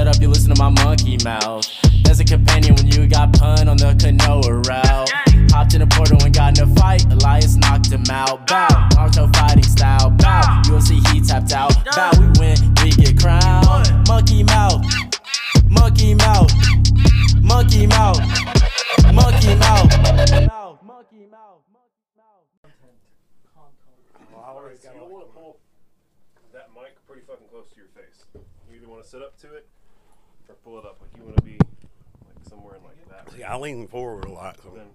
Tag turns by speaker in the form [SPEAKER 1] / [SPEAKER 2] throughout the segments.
[SPEAKER 1] shut up, you listen to my monkey mouth. As a companion when you got pun on the canoa route. Hopped in a portal and got in a fight. Elias knocked him out. Bow, Naruto fighting style. Bow, UFC he tapped out. Bow, we win, we get crowned. Monkey mouth, monkey mouth, monkey mouth, monkey mouth. Monkey mouth.
[SPEAKER 2] So you want to pull that mic pretty fucking close to your face. You either want to sit up to it or pull it up. Like you want to be like somewhere in like that.
[SPEAKER 3] See, I lean forward a lot. So.
[SPEAKER 2] Then,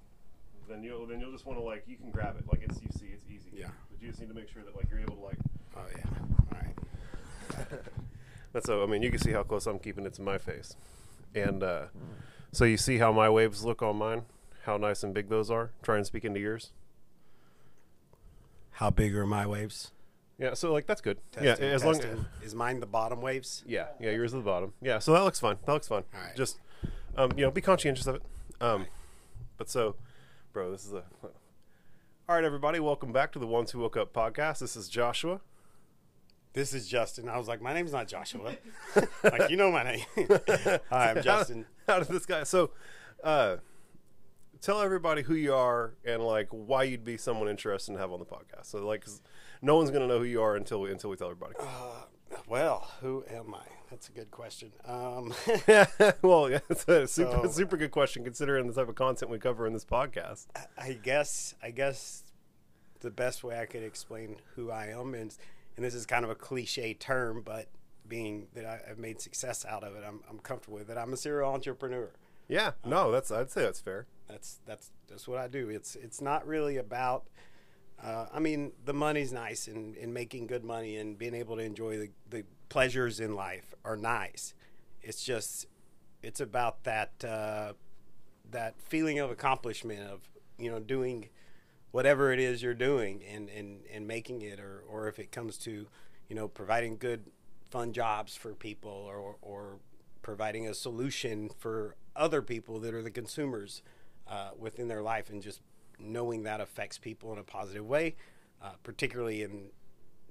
[SPEAKER 2] then you'll then you'll just want to like you can grab it like it's you see it's easy.
[SPEAKER 3] Yeah.
[SPEAKER 2] But you just need to make sure that like you're able to like.
[SPEAKER 3] Oh yeah. All right.
[SPEAKER 2] That's so. I mean, you can see how close I'm keeping it to my face, and uh, so you see how my waves look on mine. How nice and big those are. Try and speak into yours.
[SPEAKER 3] How big are my waves?
[SPEAKER 2] Yeah. So like that's good.
[SPEAKER 3] Testing,
[SPEAKER 2] yeah. As long.
[SPEAKER 3] testing. is mine the bottom waves?
[SPEAKER 2] Yeah, yeah, yours is the bottom. Yeah, so that looks fine. That looks fine.
[SPEAKER 3] All right.
[SPEAKER 2] Just, um, you know, be conscientious of it. Um, but so, bro, this is a. All right, everybody, welcome back to the Ones Who Woke Up podcast. This is Joshua.
[SPEAKER 3] This is Justin. I was like, my name's not Joshua. like you know my name. Hi, I'm Justin.
[SPEAKER 2] How, how did this guy? So, uh, tell everybody who you are and like why you'd be someone interested to have on the podcast. So, like, 'cause no one's gonna know who you are until we until we tell everybody.
[SPEAKER 3] Well, who am I? That's a good question. Um,
[SPEAKER 2] well, yeah, it's a super
[SPEAKER 3] So-
[SPEAKER 2] super good question considering the type of content we cover in this podcast.
[SPEAKER 3] I guess I guess the best way I could explain who I am is, and this is kind of a cliche term, but being that I, I've made success out of it, I'm, I'm comfortable with it. I'm a serial entrepreneur.
[SPEAKER 2] Yeah, no, that's I'd say that's fair.
[SPEAKER 3] That's that's that's what I do. It's it's not really about. Uh, I mean, the money's nice, and, and making good money and being able to enjoy the, the pleasures in life are nice. It's just, it's about that uh, that feeling of accomplishment of you know doing whatever it is you're doing and, and, and making it, or, or if it comes to you know providing good fun jobs for people, or or providing a solution for other people that are the consumers uh, within their life, and just knowing that affects people in a positive way, uh, particularly in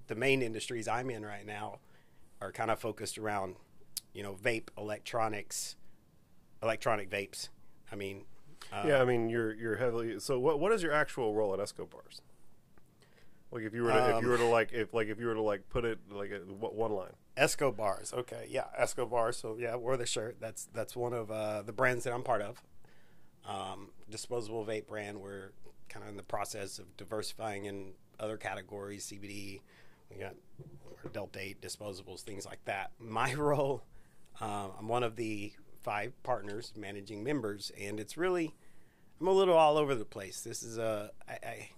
[SPEAKER 3] the main industries I'm in right now, are kind of focused around, you know, vape, electronics, electronic vapes. I mean, uh,
[SPEAKER 2] yeah, I mean you're you're heavily. So what what is your actual role at Esco Bars? Like if you were to, if you
[SPEAKER 3] Um,
[SPEAKER 2] were to like if like if you were to like put it like a, one line.
[SPEAKER 3] Esco bars. Okay, yeah, Esco bars. So yeah, wear the shirt. That's that's one of uh, the brands that I'm part of. Um, disposable vape brand. We're kind of in the process of diversifying in other categories. CBD. We got Delta Eight disposables, things like that. My role, uh, I'm one of the five partners, managing members, and it's really I'm a little all over the place. This is a I, I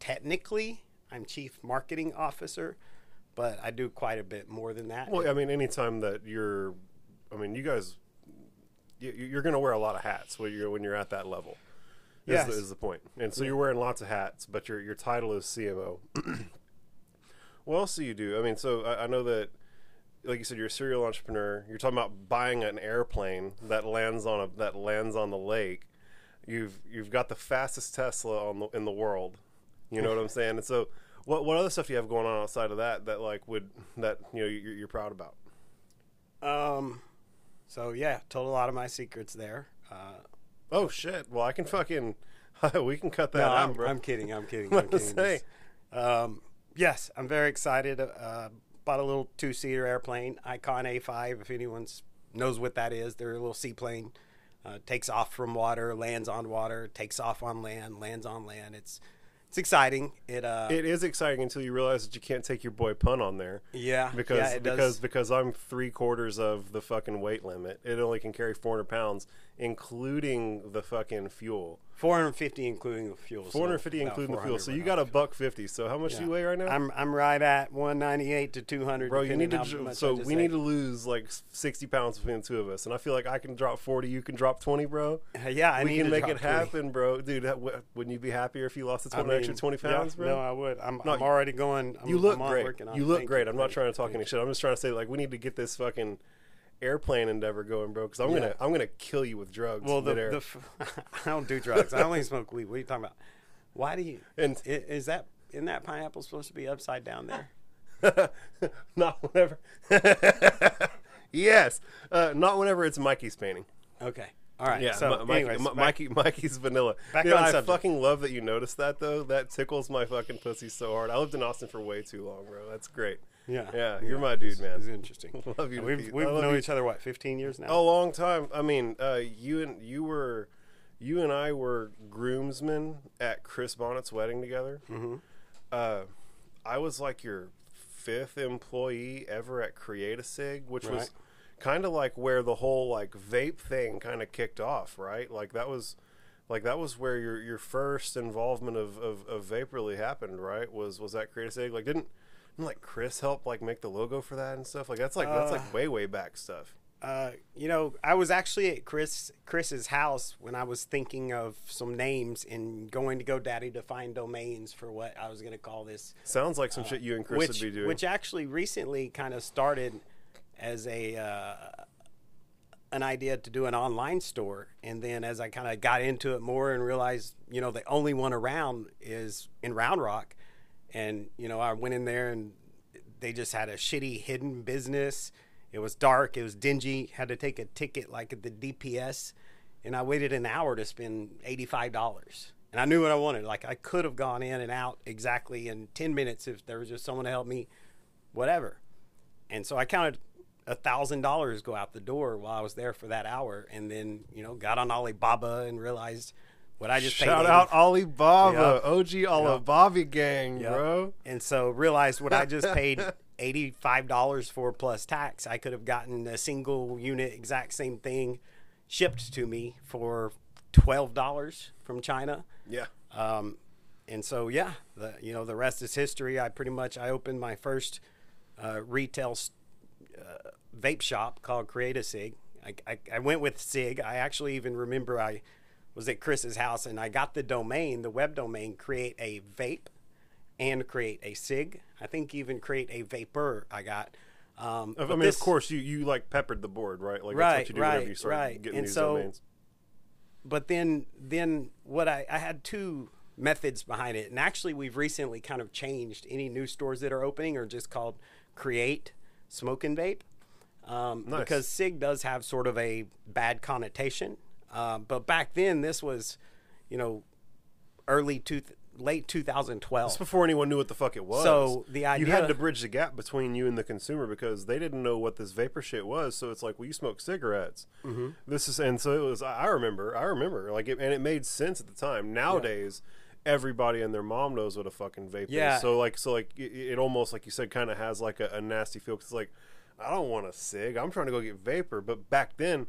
[SPEAKER 3] technically I'm chief marketing officer but I do quite a bit more than that.
[SPEAKER 2] Well, I mean, anytime that you're, I mean, you guys, you're going to wear a lot of hats when you're when you're at that level. Is,
[SPEAKER 3] Yes.
[SPEAKER 2] the, is the point. and so you're wearing lots of hats, but your your title is CMO. what else do you do? I mean, so I, I know that, like you said, you're a serial entrepreneur. You're talking about buying an airplane that lands on a that lands on the lake. You've you've got the fastest Tesla on the, in the world. You know what I'm saying? And so, what what other stuff do you have going on outside of that that like would that you know you're, you're proud about?
[SPEAKER 3] um, so yeah, told a lot of my secrets there. Uh,
[SPEAKER 2] Oh shit! Well, I can fucking we can cut that
[SPEAKER 3] no,
[SPEAKER 2] out,
[SPEAKER 3] I'm,
[SPEAKER 2] bro.
[SPEAKER 3] I'm kidding. I'm kidding. I'm kidding.
[SPEAKER 2] say?
[SPEAKER 3] Um, yes, I'm very excited. Uh, bought a little two-seater airplane, Icon A5. If anyone knows what that is, they're a little seaplane. Uh, takes off from water, lands on water, takes off on land, lands on land. It's it's exciting. It uh,
[SPEAKER 2] It is exciting until you realize that you can't take your boy pun on there.
[SPEAKER 3] yeah
[SPEAKER 2] Because
[SPEAKER 3] yeah,
[SPEAKER 2] because
[SPEAKER 3] does.
[SPEAKER 2] because I'm three quarters of the fucking weight limit. It only can carry 400 pounds, including the fucking fuel.
[SPEAKER 3] 450 including the fuel. so
[SPEAKER 2] 450
[SPEAKER 3] about
[SPEAKER 2] including the fuel. So you got a buck fifty. So how much do you weigh right now?
[SPEAKER 3] I'm I'm right at 198 to 200.
[SPEAKER 2] Bro, you need to. So we
[SPEAKER 3] ate.
[SPEAKER 2] need to lose like 60 pounds between the two of us, and I feel like I can drop 40. You can drop 20, bro.
[SPEAKER 3] Yeah, I
[SPEAKER 2] we
[SPEAKER 3] need
[SPEAKER 2] can
[SPEAKER 3] to
[SPEAKER 2] make it
[SPEAKER 3] 20.
[SPEAKER 2] happen, bro. Dude, that, w- wouldn't you be happier if you lost the
[SPEAKER 3] I
[SPEAKER 2] 20 extra
[SPEAKER 3] mean,
[SPEAKER 2] 20
[SPEAKER 3] yeah,
[SPEAKER 2] pounds, bro?
[SPEAKER 3] No, I would. I'm,
[SPEAKER 2] No,
[SPEAKER 3] I'm already going. I'm,
[SPEAKER 2] You look
[SPEAKER 3] I'm
[SPEAKER 2] great.
[SPEAKER 3] on
[SPEAKER 2] You look great. I'm not trying to talk any shit. I'm just trying to say like we need to get this fucking airplane endeavor going, bro. Because I'm
[SPEAKER 3] Yeah.
[SPEAKER 2] gonna I'm gonna kill you with drugs.
[SPEAKER 3] Well, the, the f- I don't do drugs. I only smoke weed. What are you talking about? Why do you?
[SPEAKER 2] And-
[SPEAKER 3] i- is that in that pineapple supposed to be upside down there?
[SPEAKER 2] not whatever. yes. Uh, not whenever it's Mikey's painting.
[SPEAKER 3] Okay. All right.
[SPEAKER 2] Yeah,
[SPEAKER 3] So,
[SPEAKER 2] Mi- Mikey,
[SPEAKER 3] anyways, back-
[SPEAKER 2] Mikey, Mikey's vanilla.
[SPEAKER 3] back
[SPEAKER 2] Dude,
[SPEAKER 3] on
[SPEAKER 2] I
[SPEAKER 3] subject.
[SPEAKER 2] fucking love that you noticed that though. That tickles my fucking pussy so hard. I lived in Austin for way too long, bro. That's great.
[SPEAKER 3] Yeah.
[SPEAKER 2] Yeah, you're my dude, man.
[SPEAKER 3] It's interesting.
[SPEAKER 2] Love you
[SPEAKER 3] We've we've known each other what 15 years now.
[SPEAKER 2] A long time. I mean, uh, you and you were, you and I were groomsmen at Chris Bonnet's wedding together. Mm-hmm. Uh, I was like your fifth employee ever at Create a Cig, which was kind of like where the whole like vape thing kind of kicked off, right? Like that was. Like that was where your your first involvement of, of, of vape really happened, right? Was was that Create a Cig? Like didn't, like Chris helped like make the logo for that and stuff? Like that's like that's
[SPEAKER 3] Uh,
[SPEAKER 2] like way way back stuff.
[SPEAKER 3] Uh, you know, I was actually at Chris Chris's house when I was thinking of some names and going to GoDaddy to find domains for what I was going to call this.
[SPEAKER 2] Sounds like some shit you and Chris
[SPEAKER 3] which
[SPEAKER 2] would be doing.
[SPEAKER 3] which actually recently kind of started as a uh, an idea to do an online store, and then as I kind of got into it more and realized, you know, the only one around is in Round Rock, and you know, I went in there and they just had a shitty hidden business. It was dark, it was dingy. Had to take a ticket like at the DPS, and I waited an hour to spend eighty five dollars. And I knew what I wanted. Like I could have gone in and out exactly in ten minutes if there was just someone to help me, whatever. And so I counted a thousand dollars go out the door while I was there for that hour, and then you know got on Alibaba and realized what I just paid
[SPEAKER 2] Shout
[SPEAKER 3] 80
[SPEAKER 2] out Alibaba,
[SPEAKER 3] Yeah.
[SPEAKER 2] OG Alibaba gang,
[SPEAKER 3] Yep.
[SPEAKER 2] bro.
[SPEAKER 3] And so realized what I just paid eighty-five dollars for plus tax. I could have gotten a single unit, exact same thing, shipped to me for twelve dollars from China.
[SPEAKER 2] Yeah.
[SPEAKER 3] Um, and so yeah, the you know the rest is history. I pretty much I opened my first uh, retail uh, vape shop called Create a Cig. I, I, I went with Cig. I actually even remember I was at Chris's house and I got the domain, the web domain, create a vape and create a Cig. I think even create a vapor. I got. Um,
[SPEAKER 2] I mean,
[SPEAKER 3] this-
[SPEAKER 2] of course, you, you like peppered the board, right? Like
[SPEAKER 3] Right,
[SPEAKER 2] that's what you do whenever
[SPEAKER 3] right,
[SPEAKER 2] you start
[SPEAKER 3] right.
[SPEAKER 2] getting
[SPEAKER 3] And
[SPEAKER 2] these
[SPEAKER 3] so-
[SPEAKER 2] domains.
[SPEAKER 3] but then then what I, I had two methods behind it and actually we've recently kind of changed any new stores that are opening are just called create smoke and vape um,
[SPEAKER 2] Nice.
[SPEAKER 3] because cig does have sort of a bad connotation um, but back then this was you know early two late 2012
[SPEAKER 2] That's before anyone knew what the fuck it was.
[SPEAKER 3] So, the idea you
[SPEAKER 2] had to bridge the gap between you and the consumer because they didn't know what this vapor shit was. So it's like, well, you smoke cigarettes. Mm-hmm. This is, and so it was. I remember, I remember, like, it, and it made sense at the time. Nowadays, everybody and their mom knows what a fucking vape
[SPEAKER 3] Yeah.
[SPEAKER 2] is. So like, so like, it, it almost like you said, kind of has like a, a nasty feel because it's like, I don't want a cig. I'm trying to go get vapor. But back then.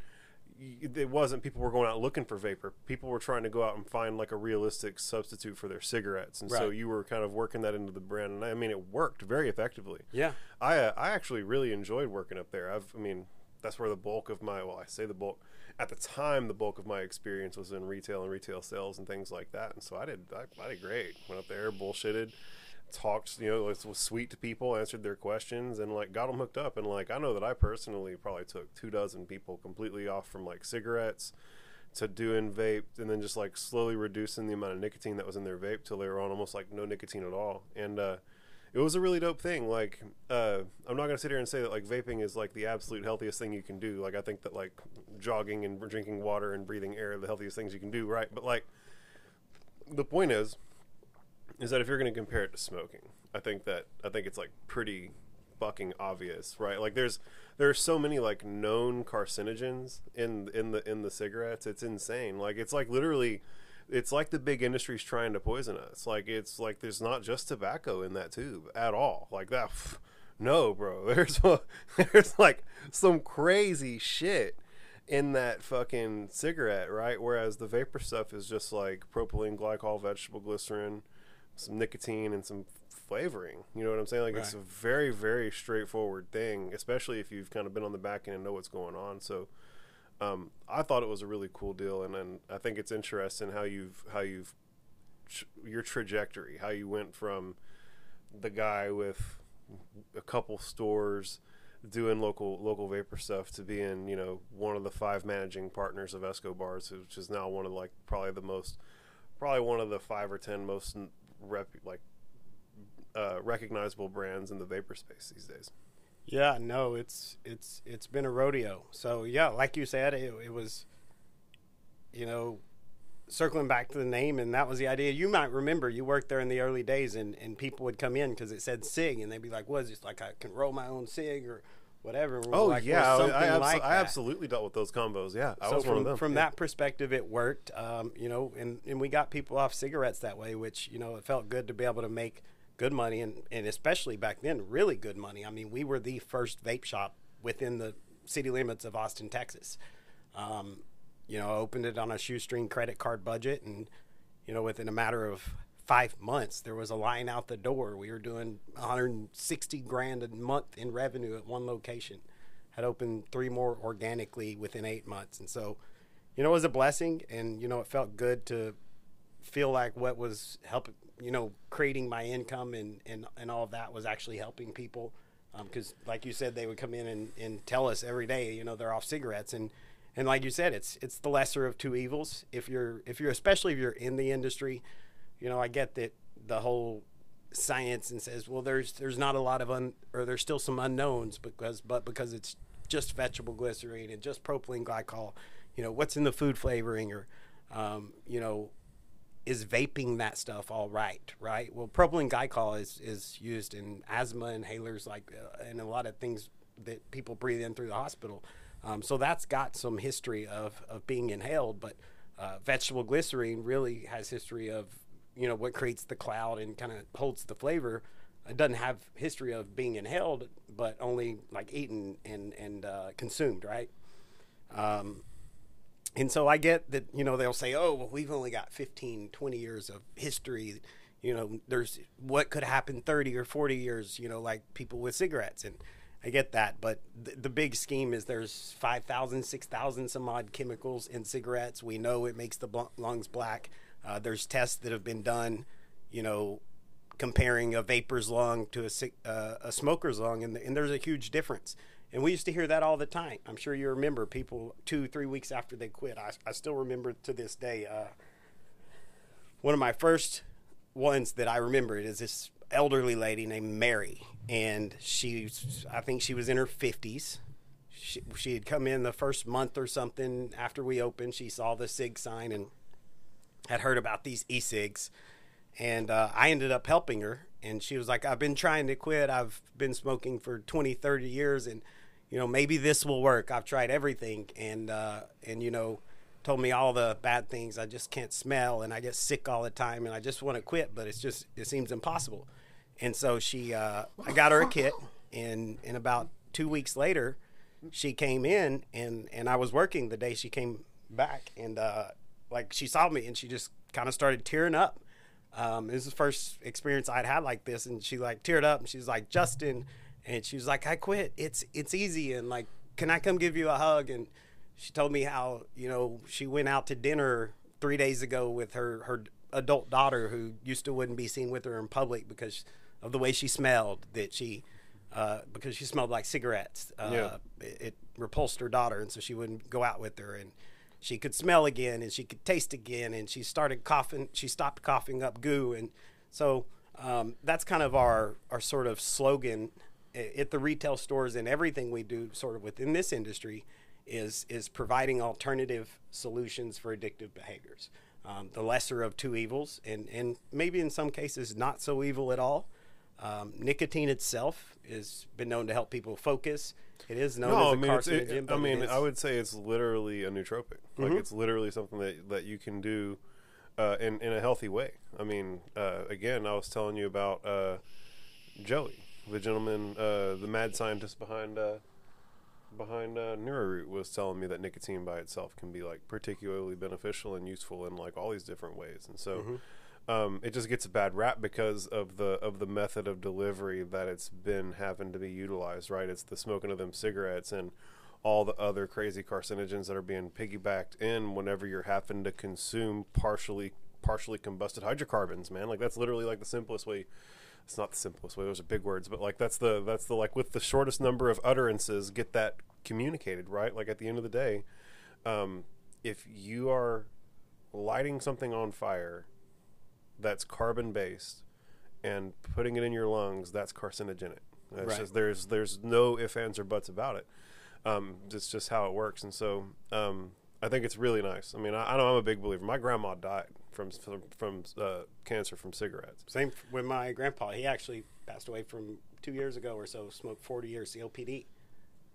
[SPEAKER 2] It wasn't people were going out looking for vapor. People were trying to go out and find like a realistic substitute for their cigarettes, and so you were kind of working that into the brand. And I mean, it worked very effectively.
[SPEAKER 3] yeah
[SPEAKER 2] I uh, I actually really enjoyed working up there. I've I mean that's where the bulk of my well I say the bulk at the time the bulk of my experience was in retail and retail sales and things like that. And so I did I, I did great. Went up there, bullshitted, talked you know was, was sweet to people, answered their questions, and like got them hooked up. And like I know that I personally probably took two dozen people completely off from like cigarettes to doing vape and then just like slowly reducing the amount of nicotine that was in their vape till they were on almost like no nicotine at all. And uh, it was a really dope thing. Like, uh, I'm not gonna sit here and say that like vaping is like the absolute healthiest thing you can do. Like, I think that like jogging and drinking water and breathing air are the healthiest things you can do, right? But like, the point is, is that if you're gonna compare it to smoking, I think that I think it's like pretty fucking obvious, right? Like, there's there are so many like known carcinogens in in the in the cigarettes. It's insane. Like, it's like literally it's like the big industry's trying to poison us. Like it's like there's not just tobacco in that tube at all. Like that. No, bro. There's there's like some crazy shit in that fucking cigarette, right? Whereas the vapor stuff is just like propylene glycol, vegetable glycerin, some nicotine, and some flavoring. You know what I'm saying? Like it's a very very straightforward thing, especially if you've kind of been on the back end and know what's going on. So um, I thought it was a really cool deal, and, and I think it's interesting how you've how you've your trajectory, how you went from the guy with a couple stores doing local local vapor stuff to being you know one of the five managing partners of Escobar's, which is now one of like probably the most probably one of the five or ten most rep, like uh, recognizable brands in the vapor space these days.
[SPEAKER 3] Yeah, no, it's it's it's been a rodeo. So yeah, like you said, it, it was, you know, circling back to the name, and that was the idea. You might remember you worked there in the early days, and, and people would come in because it said CIG, and they'd be like, "What is this? Like I can roll my own SIG or whatever."
[SPEAKER 2] Oh
[SPEAKER 3] like,
[SPEAKER 2] yeah,
[SPEAKER 3] "Well,
[SPEAKER 2] I, I, abso-
[SPEAKER 3] like
[SPEAKER 2] I absolutely dealt with those combos. Yeah, I
[SPEAKER 3] so
[SPEAKER 2] was
[SPEAKER 3] from,
[SPEAKER 2] one of them.
[SPEAKER 3] from
[SPEAKER 2] Yeah.
[SPEAKER 3] that perspective, it worked. Um, you know, and, and we got people off cigarettes that way, which you know it felt good to be able to make good money, and, and especially back then, really good money. I mean, we were the first vape shop within the city limits of Austin, Texas. Um, you know, opened it on a shoestring credit card budget, and you know, within a matter of five months, there was a line out the door. We were doing 160 grand a month in revenue at one location. Had opened three more organically within eight months, and so, you know, it was a blessing, and you know, it felt good to feel like what was helping, you know, creating my income and and and all of that was actually helping people. Um, because, like you said, they would come in and, and tell us every day, you know, they're off cigarettes, and and like you said, it's it's the lesser of two evils. If you're if you're especially if you're in the industry, you know, I get that the whole science and says, well, there's there's not a lot of un or there's still some unknowns because but because it's just vegetable glycerine and just propylene glycol, you know, what's in the food flavoring or, um, you know, is vaping that stuff all right, right? Well, propylene glycol is, is used in asthma inhalers, like, uh, and a lot of things that people breathe in through the hospital. Um, so that's got some history of, of being inhaled, but uh, vegetable glycerine really has history of, you know, what creates the cloud and kind of holds the flavor. It doesn't have history of being inhaled, but only like eaten and, and uh, consumed, right? Um, and so I get that, you know, they'll say, oh, well, we've only got 15, 20 years of history. You know, there's what could happen 30 or 40 years, you know, like people with cigarettes. And I get that. But the, the big scheme is there's 5,000, 6,000 some odd chemicals in cigarettes. We know it makes the bl- lungs black. Uh, there's tests that have been done, you know, comparing a vapor's lung to a, uh, a smoker's lung, and, and there's a huge difference. And we used to hear that all the time. I'm sure you remember people two, three weeks after they quit. I, I still remember to this day. Uh, one of my first ones that I remember is this elderly lady named Mary, and she's I think she was in her 50s. She, she had come in the first month or something after we opened. She saw the CIG sign and had heard about these e-cigs, and uh, I ended up helping her. And she was like, "I've been trying to quit. I've been smoking for 20, 30 years, and you know maybe this will work. I've tried everything, and uh, and you know." told me all the bad things. I just can't smell and I get sick all the time and I just want to quit, but it's just it seems impossible. And so she uh, I got her a kit and and about 2 weeks later she came in and and I was working the day she came back and uh, like she saw me and she just kind of started tearing up. Um, this is the first experience I'd had like this and she like teared up and she was like Justin and she was like I quit. It's it's easy and like can I come give you a hug and she told me how you know she went out to dinner three days ago with her her adult daughter who used to wouldn't be seen with her in public because of the way she smelled that she uh, because she smelled like cigarettes uh,
[SPEAKER 2] Yeah.
[SPEAKER 3] it, it repulsed her daughter and so she wouldn't go out with her and she could smell again and she could taste again and she started coughing she stopped coughing up goo and so um, that's kind of our our sort of slogan at the retail stores and everything we do sort of within this industry is is providing alternative solutions for addictive behaviors. Um, the lesser of two evils, and and maybe in some cases not so evil at all. Um, nicotine itself has been known to help people focus. It is known
[SPEAKER 2] No,
[SPEAKER 3] as
[SPEAKER 2] I
[SPEAKER 3] a
[SPEAKER 2] mean,
[SPEAKER 3] carcinogen.
[SPEAKER 2] it, I mean, I would say it's literally a nootropic. Like it's literally something that that you can do uh, in in a healthy way. I mean, uh, again, I was telling you about uh, Joey, the gentleman, uh, the mad scientist behind uh, behind uh, Neuroroot, was telling me that nicotine by itself can be like particularly beneficial and useful in like all these different ways, and so. Um, it just gets a bad rap because of the of the method of delivery that it's been having to be utilized. Right, it's the smoking of them cigarettes and all the other crazy carcinogens that are being piggybacked in whenever you're having to consume partially partially combusted hydrocarbons. Man, like that's literally like the simplest way. It's not the simplest way; those are big words, but like that's the that's the like with the shortest number of utterances, get that communicated. Right, like at the end of the day, um, if you are lighting something on fire that's carbon based and putting it in your lungs, that's carcinogenic. It's
[SPEAKER 3] Right.
[SPEAKER 2] just, there's there's no ifs ands or buts about it. Um, it's just how it works, and so um, I think it's really nice. I mean, I, I know I'm a big believer. My grandma died from from, from uh, cancer from cigarettes.
[SPEAKER 3] Same with my grandpa. He actually passed away from two years ago or so. Smoked 40 years COPD.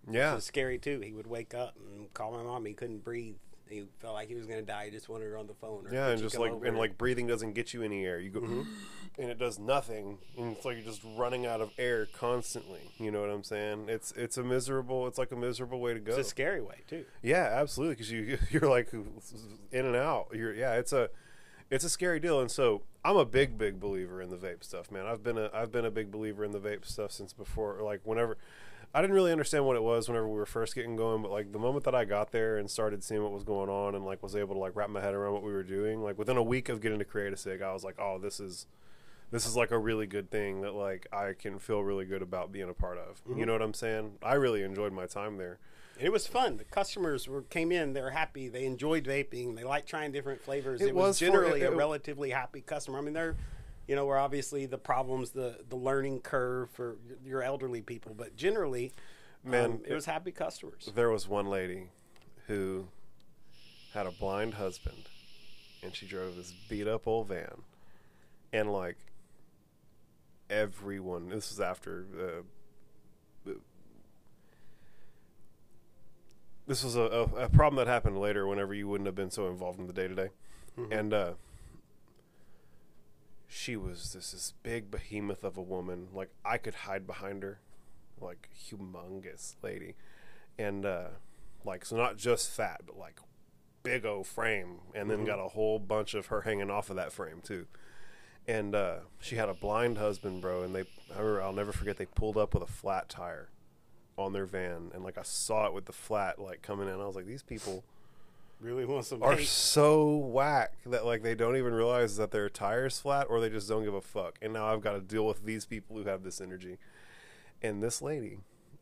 [SPEAKER 2] Yeah,
[SPEAKER 3] It was scary too. He would wake up and call my mom. He couldn't breathe. He felt like he was going to die. He just wanted her on the phone. Or
[SPEAKER 2] Yeah, and just like
[SPEAKER 3] over
[SPEAKER 2] and like breathing doesn't get you any air. You go
[SPEAKER 3] Mm-hmm.
[SPEAKER 2] and it does nothing. And it's like you're just running out of air constantly. You know what I'm saying? It's it's a miserable. It's like a miserable way to go.
[SPEAKER 3] It's a scary way too.
[SPEAKER 2] Yeah, absolutely. Because you you're like in and out. You're yeah. It's a it's a scary deal. And so I'm a big big believer in the vape stuff, man. I've been a I've been a big believer in the vape stuff since before. Like whenever. I didn't really understand what it was whenever we were first getting going, but like the moment that I got there and started seeing what was going on and like was able to like wrap my head around what we were doing, like within a week of getting to create a cig, I was like, oh, this is this is like a really good thing that like I can feel really good about being a part of. You mm-hmm. know what I'm saying? I really enjoyed my time there.
[SPEAKER 3] It was fun. The customers were came in. They were happy. They enjoyed vaping. They liked trying different flavors.
[SPEAKER 2] It
[SPEAKER 3] It, was,
[SPEAKER 2] was for-
[SPEAKER 3] generally
[SPEAKER 2] it-
[SPEAKER 3] a relatively happy customer. I mean, they're, you know, where obviously the problems, the the learning curve for your elderly people, but generally,
[SPEAKER 2] Man,
[SPEAKER 3] um, it was happy customers.
[SPEAKER 2] There was one lady who had a blind husband, and she drove this beat up old van, and like everyone. This was after. Uh, this was a, a, a problem that happened later whenever you wouldn't have been so involved in the day to day. And uh, she was this, this big behemoth of a woman. Like, I could hide behind her. Like, humongous lady. And, uh, like, so not just fat, but like big O frame. And then got a whole bunch of her hanging off of that frame, too. And uh, she had a blind husband, bro. And they, I remember, I'll never forget, they pulled up with a flat tire on their van. And, like, I saw it with the flat, like, coming in. I was like, these people
[SPEAKER 3] Really want some
[SPEAKER 2] are
[SPEAKER 3] vape.
[SPEAKER 2] so whack that like they don't even realize that their tires flat or they just don't give a fuck. And now I've got to deal with these people who have this energy. And this lady,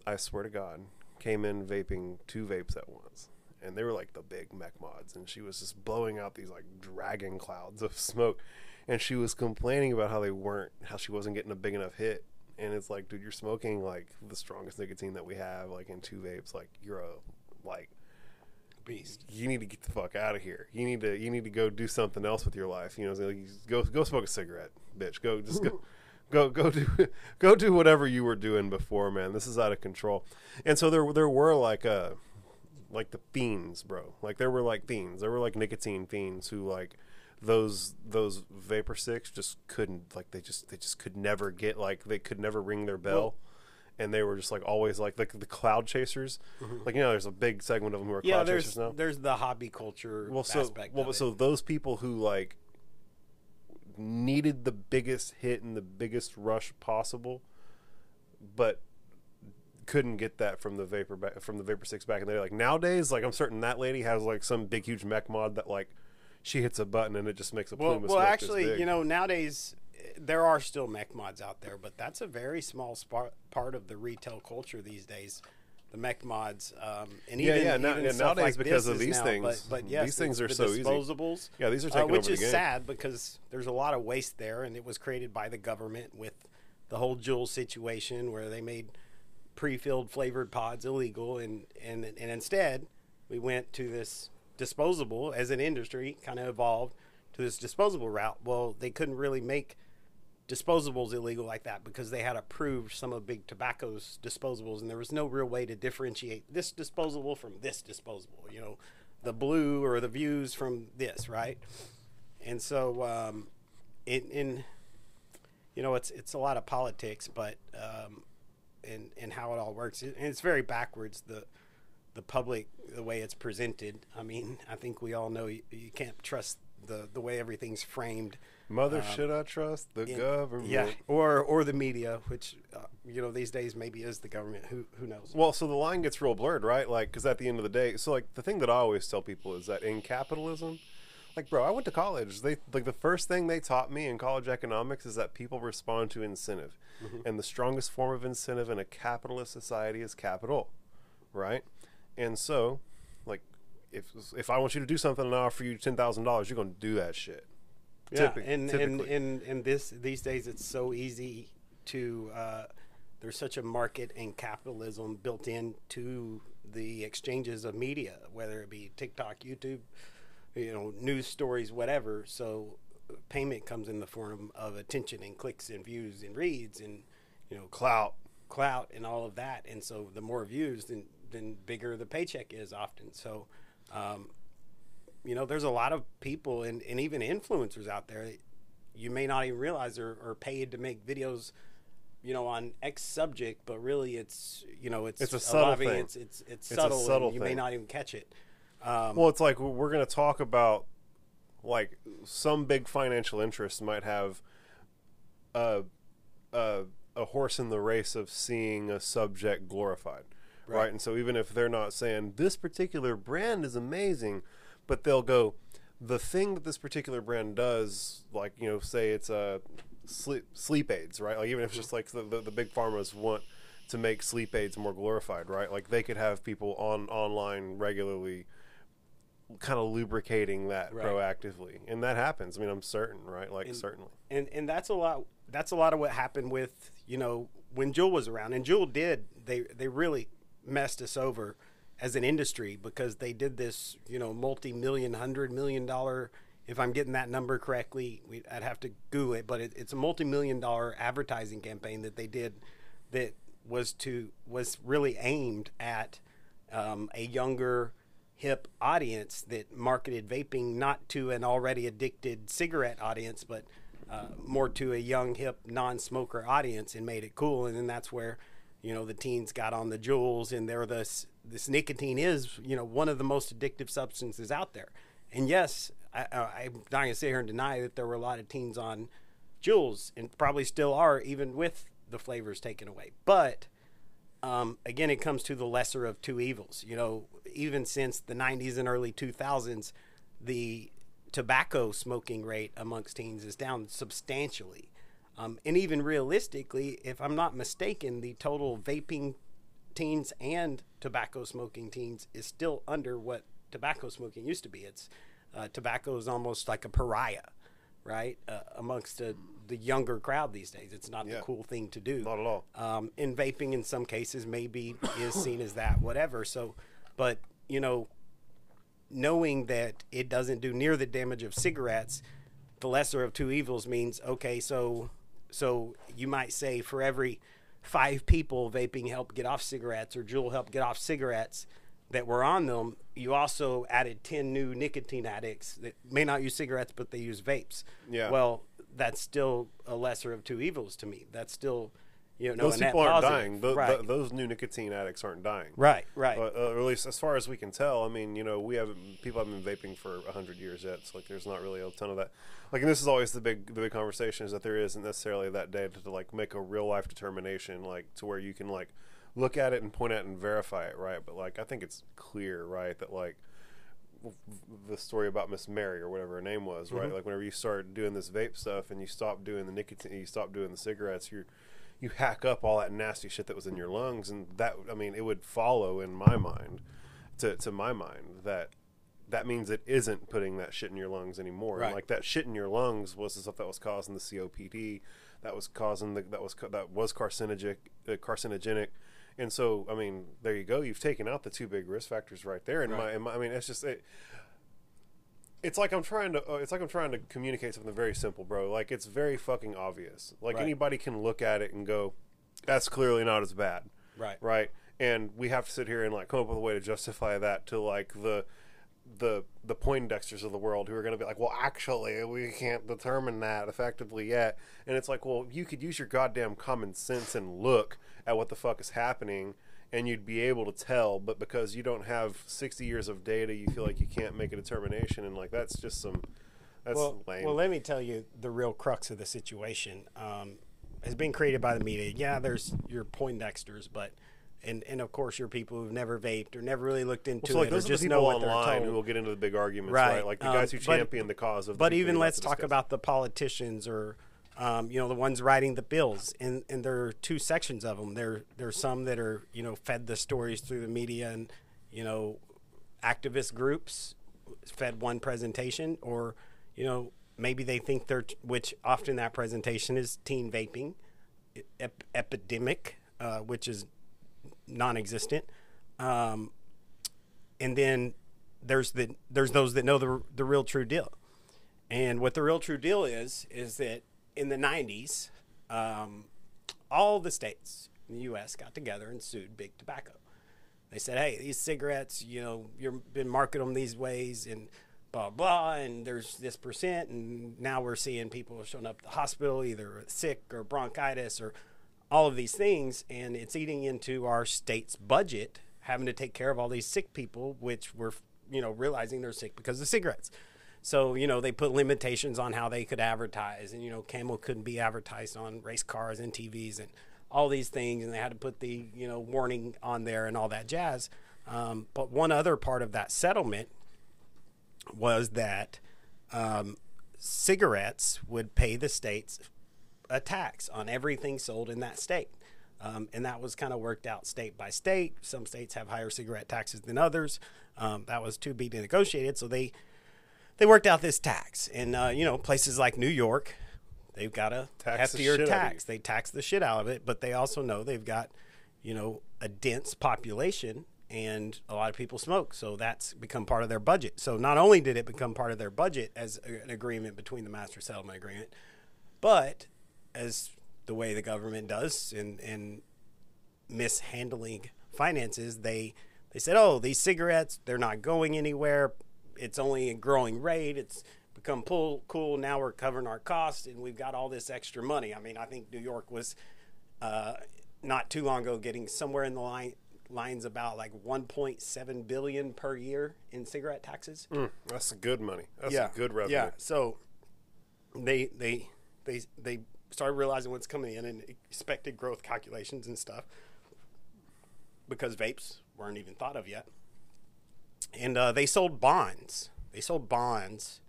[SPEAKER 2] I swear to God, came in vaping two vapes at once. And they were like the big mech mods and she was just blowing out these like dragon clouds of smoke. And she was complaining about how they weren't how she wasn't getting a big enough hit. And it's like, dude, you're smoking like the strongest nicotine that we have, like in two vapes, like you're a like
[SPEAKER 3] beast.
[SPEAKER 2] you need to get the fuck out of here. You need to you need to go do something else with your life. You know, like, go go smoke a cigarette, bitch. Go just go. Go go do go do whatever you were doing before, man. This is out of control. And so there there were like uh like the fiends, bro. Like there were like fiends. There were like nicotine fiends who like those those vapor sticks just couldn't like they just they just could never get like they could never ring their bell. And they were just like always like the, the cloud chasers. Like you know, there's a big segment of them who are
[SPEAKER 3] Mm-hmm. Yeah,
[SPEAKER 2] cloud chasers now.
[SPEAKER 3] there's the hobby culture
[SPEAKER 2] Well, so
[SPEAKER 3] aspect.
[SPEAKER 2] well, so those people who like needed the biggest hit and the biggest rush possible, but couldn't get that from the vapor back, from the vapor six back in the day. Like nowadays, like I'm certain that lady has like some big huge mech mod that like she hits a button and it just makes a
[SPEAKER 3] Well,
[SPEAKER 2] plume of
[SPEAKER 3] well,
[SPEAKER 2] this
[SPEAKER 3] actually, you know, nowadays there are still mech mods out there, but that's a very small spar- part of the retail culture these days. The mech mods, um, and
[SPEAKER 2] Yeah,
[SPEAKER 3] even,
[SPEAKER 2] yeah, now-
[SPEAKER 3] even
[SPEAKER 2] yeah,
[SPEAKER 3] stuff
[SPEAKER 2] nowadays
[SPEAKER 3] like
[SPEAKER 2] because of these
[SPEAKER 3] now,
[SPEAKER 2] things,
[SPEAKER 3] But, but yes,
[SPEAKER 2] these
[SPEAKER 3] the-
[SPEAKER 2] things are
[SPEAKER 3] the
[SPEAKER 2] so easy. Yeah, these are
[SPEAKER 3] uh,
[SPEAKER 2] taking
[SPEAKER 3] which
[SPEAKER 2] over the
[SPEAKER 3] is
[SPEAKER 2] game.
[SPEAKER 3] sad because there's a lot of waste there, and it was created by the government with the whole Juul situation where they made pre-filled flavored pods illegal, and and and instead we went to this disposable as an industry kind of evolved to this disposable route. Well, they couldn't really make disposables illegal like that because they had approved some of big tobacco's disposables and there was no real way to differentiate this disposable from this disposable you know the blu or the Vuse from this right? And so um in in you know it's it's a lot of politics but um and and how it all works and it's very backwards the the public the way it's presented. I mean i think we all know you, you can't trust the the way everything's framed
[SPEAKER 2] Mother, should I trust the
[SPEAKER 3] in-
[SPEAKER 2] government?
[SPEAKER 3] um, yeah, or or the media, which uh, you know these days maybe is the government. Who who knows?
[SPEAKER 2] Well, so the line gets real blurred, right? Like, because at the end of the day, so like the thing that I always tell people is that in capitalism, like, bro, I went to college. They like the first thing they taught me in college economics is that people respond to incentive, and the strongest form of incentive in a capitalist society is capital, right? And so, if if I want you to do something and I offer you ten thousand dollars, you're gonna do that shit.
[SPEAKER 3] yeah,
[SPEAKER 2] Typic-
[SPEAKER 3] and and and and this these days it's so easy to. Uh, there's such a market and capitalism built into the exchanges of media, whether it be TikTok, YouTube, you know, news stories, whatever. So payment comes in the form of attention and clicks and views and reads and you know
[SPEAKER 2] Clout.
[SPEAKER 3] clout and all of that. And so the more views, then then bigger the paycheck is often. So, um, you know, there's a lot of people and, and even influencers out there. that You may not even realize are, are paid to make videos, you know, on X subject, but really it's you know it's
[SPEAKER 2] It's a subtle
[SPEAKER 3] lobby,
[SPEAKER 2] thing.
[SPEAKER 3] It's it's it's,
[SPEAKER 2] It's
[SPEAKER 3] subtle.
[SPEAKER 2] subtle
[SPEAKER 3] you may not even catch it. Um,
[SPEAKER 2] Well, it's like we're going to talk about like some big financial interest might have a, a a horse in the race of seeing a subject glorified, right.
[SPEAKER 3] Right.
[SPEAKER 2] And so even if they're not saying this particular brand is amazing, but they'll go the thing that this particular brand does, like you know, say it's a sleep sleep aids, right? Like even if it's just like the, the, the big pharmas want to make sleep aids more glorified, right? Like they could have people on online regularly kind of lubricating that
[SPEAKER 3] Right.
[SPEAKER 2] proactively and that happens i mean i'm certain right like
[SPEAKER 3] And-
[SPEAKER 2] certainly
[SPEAKER 3] and and that's a lot that's a lot of what happened with you know when Juul was around and Juul did they they really messed us over as an industry because they did this you know multi-million hundred million dollar if I'm getting that number correctly we, I'd have to Google it but it, it's a multi-million dollar advertising campaign that they did that was to was really aimed at um, a younger hip audience that marketed vaping not to an already addicted cigarette audience, but uh, more to a young hip non-smoker audience, and made it cool. And then that's where you know the teens got on the Juuls, and they're this this nicotine is you know one of the most addictive substances out there. And yes, I, I, I'm not gonna sit here and deny that there were a lot of teens on Juuls, and probably still are, even with the flavors taken away. But um, again, it comes to the lesser of two evils. You know, even since the 90s and early 2000s, the tobacco smoking rate amongst teens is down substantially. Um, and even realistically, if I'm not mistaken, the total vaping teens and tobacco smoking teens is still under what tobacco smoking used to be. It's uh, tobacco is almost like a pariah, right, uh, amongst the the younger crowd these days. It's not
[SPEAKER 2] Yeah.
[SPEAKER 3] the cool thing to do.
[SPEAKER 2] Not at all.
[SPEAKER 3] Um, and vaping in some cases maybe is seen as that, whatever. So, but you know, knowing that it doesn't do near the damage of cigarettes, the lesser of two evils means okay. So, so you might say for every five people vaping helped get off cigarettes or Juul helped get off cigarettes that were on them, you also added 10 new nicotine addicts that may not use cigarettes, but they use vapes.
[SPEAKER 2] Yeah.
[SPEAKER 3] Well, that's still a lesser of two evils to me. That's still, you know,
[SPEAKER 2] those people aren't
[SPEAKER 3] positive.
[SPEAKER 2] dying Tho-
[SPEAKER 3] right.
[SPEAKER 2] th- those new nicotine addicts aren't dying
[SPEAKER 3] right, right.
[SPEAKER 2] But, uh, or at least as far as we can tell, I mean, you know, we haven't people haven't been vaping for hundred years yet. So like, there's not really a ton of that. Like, and this is always the big the big conversation is that there isn't necessarily that data to like make a real life determination, like to where you can like look at it and point at it and verify it, right? But like, I think it's clear, right, that like the story about Miss Mary or whatever her name was, right? Like whenever you start doing this vape stuff and you stop doing the nicotine, you stop doing the cigarettes, you're you hack up all that nasty shit that was in your lungs, and that I mean, it would follow in my mind, to to my mind that that means it isn't putting that shit in your lungs anymore. And like that shit in your lungs was the stuff that was causing the COPD, that was causing the that was that was carcinogenic, uh, carcinogenic. And so, I mean, there you go. You've taken out the two big risk factors right there. And my,
[SPEAKER 3] Right.
[SPEAKER 2] and my, I mean, it's just it, it's like I'm trying to. Uh, it's like I'm trying to communicate something very simple, bro. Like it's very fucking obvious. Like
[SPEAKER 3] Right.
[SPEAKER 2] anybody can look at it and go, "That's clearly not as bad."
[SPEAKER 3] Right.
[SPEAKER 2] Right. And we have to sit here and like come up with a way to justify that to like the the the Poindexters of the world who are going to be like, well, actually, we can't determine that effectively yet. And it's like, well, you could use your goddamn common sense and look at what the fuck is happening, and you'd be able to tell. But because you don't have sixty years of data, you feel like you can't make a determination, and like that's just some that's
[SPEAKER 3] well,
[SPEAKER 2] lame.
[SPEAKER 3] well, let me tell you the real crux of the situation. Um, has been created by the media. Yeah, there's your Poindexters, but and and of course your people who've never vaped or never really looked into
[SPEAKER 2] so like
[SPEAKER 3] it
[SPEAKER 2] those
[SPEAKER 3] or just know what they're
[SPEAKER 2] online who will get into the big arguments, right?
[SPEAKER 3] Right.
[SPEAKER 2] Like the
[SPEAKER 3] Um,
[SPEAKER 2] guys who
[SPEAKER 3] but-
[SPEAKER 2] champion the cause of.
[SPEAKER 3] But even let's talk
[SPEAKER 2] discuss.
[SPEAKER 3] about the politicians or, um, you know, the ones writing the bills. And, and there are two sections of them. There there's some that are you know fed the stories through the media and you know activist groups fed one presentation or you know maybe they think they're which often that presentation is teen vaping ep- epidemic uh, which is non-existent. Um, and then there's the there's those that know the the real true deal. And what the real true deal is is that in the 90s, um, all the states in the U.S. got together and sued Big Tobacco. They said, "Hey, these cigarettes, you know, you've been marketing them these ways, and blah blah, and there's this percent, and now we're seeing people showing up at the hospital either sick or bronchitis or all of these things, and it's eating into our state's budget, having to take care of all these sick people, which we're, you know, realizing they're sick because of cigarettes." So, you know, they put limitations on how they could advertise. And, you know, Camel couldn't be advertised on race cars and TVs and all these things. And they had to put the, you know, warning on there and all that jazz. Um, but one other part of that settlement was that um, cigarettes would pay the states a tax on everything sold in that state. Um, and that was kind of worked out state by state. Some states have higher cigarette taxes than others. Um, that was to be negotiated. So they they worked out this tax. And, uh, you know, places like New York, they've got a
[SPEAKER 2] Tax
[SPEAKER 3] heftier tax. They tax the shit out of it, but they also know they've got, you know, a dense population and a lot of people smoke. So that's become part of their budget. So not only did it become part of their budget as a- an agreement between the master settlement agreement, but as the way the government does in, in mishandling finances, they they said, "Oh, these cigarettes, they're not going anywhere. It's only a growing rate. It's become pull, cool. Now we're covering our costs, and we've got all this extra money." I mean, I think New York was uh, not too long ago getting somewhere in the line lines about like 1.7 billion per year in cigarette taxes.
[SPEAKER 2] Mm, that's good money. That's a good revenue.
[SPEAKER 3] Yeah. So they they they they started realizing what's coming in and expected growth calculations and stuff because vapes weren't even thought of yet. And uh, they sold bonds. They sold bonds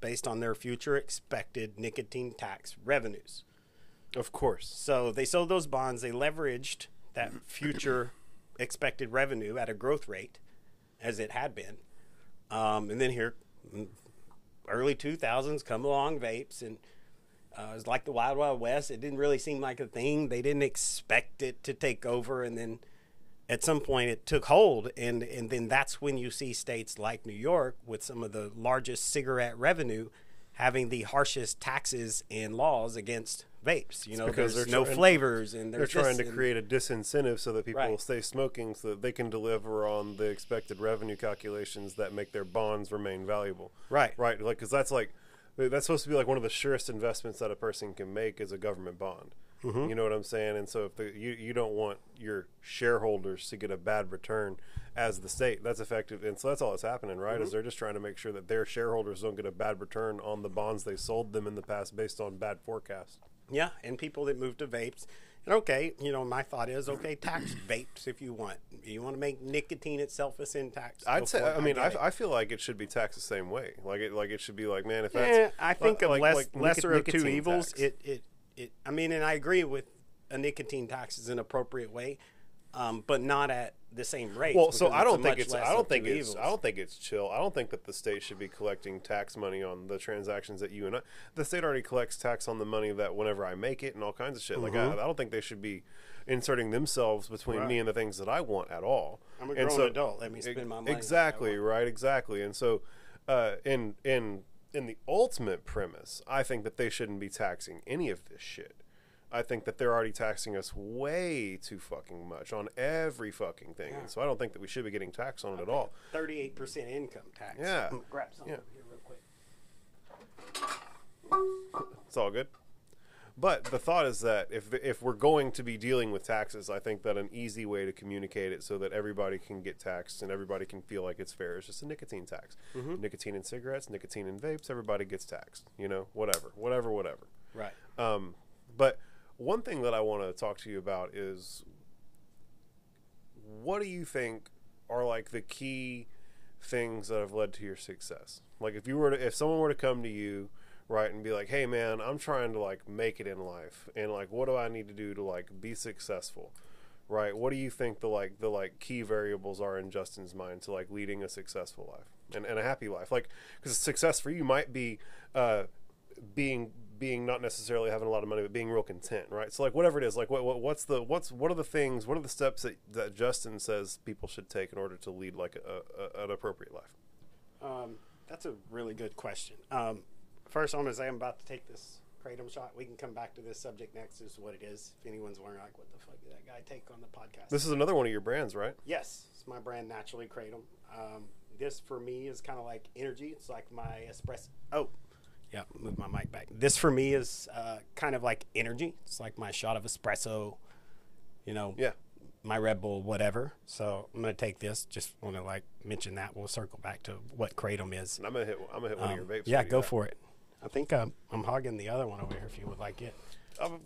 [SPEAKER 3] based on their future expected nicotine tax revenues.
[SPEAKER 2] Of course.
[SPEAKER 3] So they sold those bonds. They leveraged that future expected revenue at a growth rate, as it had been. Um, and then here, early 2000s, come along vapes, and uh, it was like the Wild Wild West. It didn't really seem like a thing. They didn't expect it to take over, and then at some point it took hold, and and then that's when you see states like New York with some of the largest cigarette revenue having the harshest taxes and laws against vapes. You know,
[SPEAKER 2] because
[SPEAKER 3] there's no
[SPEAKER 2] trying-
[SPEAKER 3] flavors, and
[SPEAKER 2] They're trying to create a disincentive so that people
[SPEAKER 3] Right.
[SPEAKER 2] will stay smoking so that they can deliver on the expected revenue calculations that make their bonds remain valuable.
[SPEAKER 3] Right.
[SPEAKER 2] Right. Like, because that's like, that's supposed to be like one of the surest investments that a person can make is a government bond.
[SPEAKER 3] Mm-hmm.
[SPEAKER 2] You know what I'm saying? And so if the, you, you don't want your shareholders to get a bad return as the state, that's effective. And so that's all that's happening, right?
[SPEAKER 3] Mm-hmm.
[SPEAKER 2] Is they're just trying to make sure that their shareholders don't get a bad return on the bonds they sold them in the past based on bad forecasts.
[SPEAKER 3] Yeah, and people that move to vapes. And okay, you know, my thought is okay, tax vapes if you want. You want to make nicotine itself a sin tax.
[SPEAKER 2] I'd say. I mean, I. I feel like it should be taxed the same way. Like it, like it should be like, man, if that's.
[SPEAKER 3] Yeah, I think of
[SPEAKER 2] like-
[SPEAKER 3] less,
[SPEAKER 2] like
[SPEAKER 3] lesser of two evils.
[SPEAKER 2] tax.
[SPEAKER 3] It, it, it. I mean, and I agree with a nicotine tax is an appropriate way, um, but not at the same rate.
[SPEAKER 2] Well, so I don't think it's. I don't think it's.
[SPEAKER 3] evils.
[SPEAKER 2] I don't think it's chill. I don't think that the state should be collecting tax money on the transactions that you and I. The state already collects tax on the money that whenever I make it and all kinds of shit. Like I, I don't think they should be inserting themselves between me
[SPEAKER 3] Mm-hmm.
[SPEAKER 2] And the things that I want at all.
[SPEAKER 3] I'm a grown adult. Let me spend my money.
[SPEAKER 2] Exactly right. Exactly. And so, uh, in in in the ultimate premise, I think that they shouldn't be taxing any of this shit. I think that they're already taxing us way too fucking much on every fucking thing. And so I don't think that we should be getting taxed on it at all.
[SPEAKER 3] Thirty-eight percent income tax.
[SPEAKER 2] Yeah.
[SPEAKER 3] Grab some
[SPEAKER 2] Yeah.
[SPEAKER 3] here real quick.
[SPEAKER 2] It's all good. But the thought is that if if we're going to be dealing with taxes, I think that an easy way to communicate it so that everybody can get taxed and everybody can feel like it's fair is just a nicotine tax. Nicotine in cigarettes, nicotine in vapes, everybody gets taxed. You know, whatever, whatever, whatever.
[SPEAKER 3] Right.
[SPEAKER 2] Um, but one thing that I want to talk to you about is what do you think are like the key things that have led to your success? Like if you were to, if someone were to come to you, right, and be like, "Hey, man, I'm trying to like make it in life, and like, what do I need to do to like be successful?" Right? What do you think the like the like key variables are in Justin's mind to like leading a successful life and, and a happy life? Like, because success for you might be uh, being being not necessarily having a lot of money, but being real content, right? So like whatever it is, like what, what what's the what's what are the things, what are the steps that, that Justin says people should take in order to lead like a, a an appropriate life?
[SPEAKER 3] Um, that's a really good question. Um, first, I'm going to say I'm about to take this kratom shot. We can come back to this subject next. Is what it is. If anyone's wondering, like, what the fuck did that guy take on the podcast?
[SPEAKER 2] This is another one of your brands, right?
[SPEAKER 3] yes, it's my brand, Naturally Kratom. Um, this for me is kind of like energy. It's like my espresso. Oh, yeah, move my mic back. This for me is uh, kind of like energy. It's like my shot of espresso. You know,
[SPEAKER 2] Yeah.
[SPEAKER 3] my Red Bull, whatever. So I'm gonna take this. Just want to like mention that. We'll circle back to what kratom is.
[SPEAKER 2] And I'm gonna hit I'm gonna hit one of your
[SPEAKER 3] Um,
[SPEAKER 2] vapes.
[SPEAKER 3] yeah, go for it. I think um, I'm hogging the other one over here if you would like it. Um,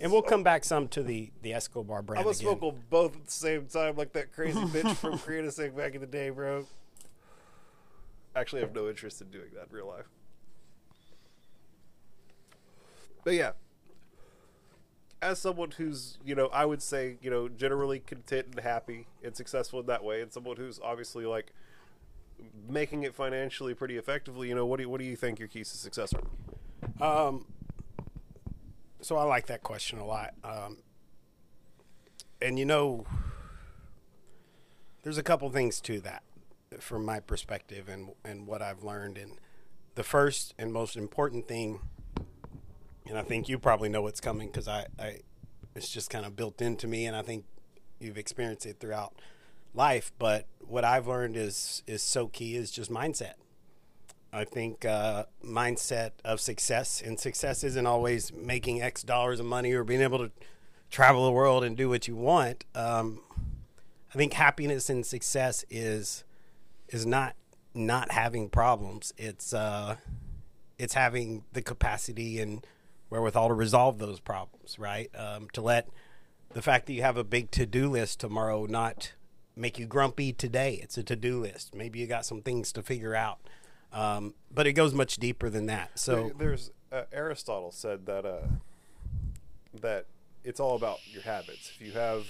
[SPEAKER 3] and we'll come back some to the the Esco Bar brand
[SPEAKER 2] I'm gonna
[SPEAKER 3] again.
[SPEAKER 2] smoke them both at the same time, like that crazy bitch from Create a Cig back in the day, bro. Actually, I have no interest in doing that in real life. But yeah, as someone who's, you know, I would say, you know, generally content and happy and successful in that way, and someone who's obviously like making it financially pretty effectively, you know, what do you, what do you think your keys to success are?
[SPEAKER 3] Um, so I like that question a lot. Um, and you know, there's a couple things to that from my perspective and and what I've learned. And the first and most important thing, and I think you probably know what's coming because I, I, it's just kind of built into me, and I think you've experienced it throughout life. But what I've learned is is so key is just mindset. I think uh, mindset of success, and success isn't always making X dollars of money or being able to travel the world and do what you want. Um, I think happiness and success is is not not having problems. It's uh, it's having the capacity and wherewithal to resolve those problems. Right? Um, to let the fact that you have a big to do list tomorrow not make you grumpy today. It's a to do list. Maybe you got some things to figure out. Um, but it goes much deeper than that. So
[SPEAKER 2] there's uh, Aristotle said that uh, that it's all about your habits. If you have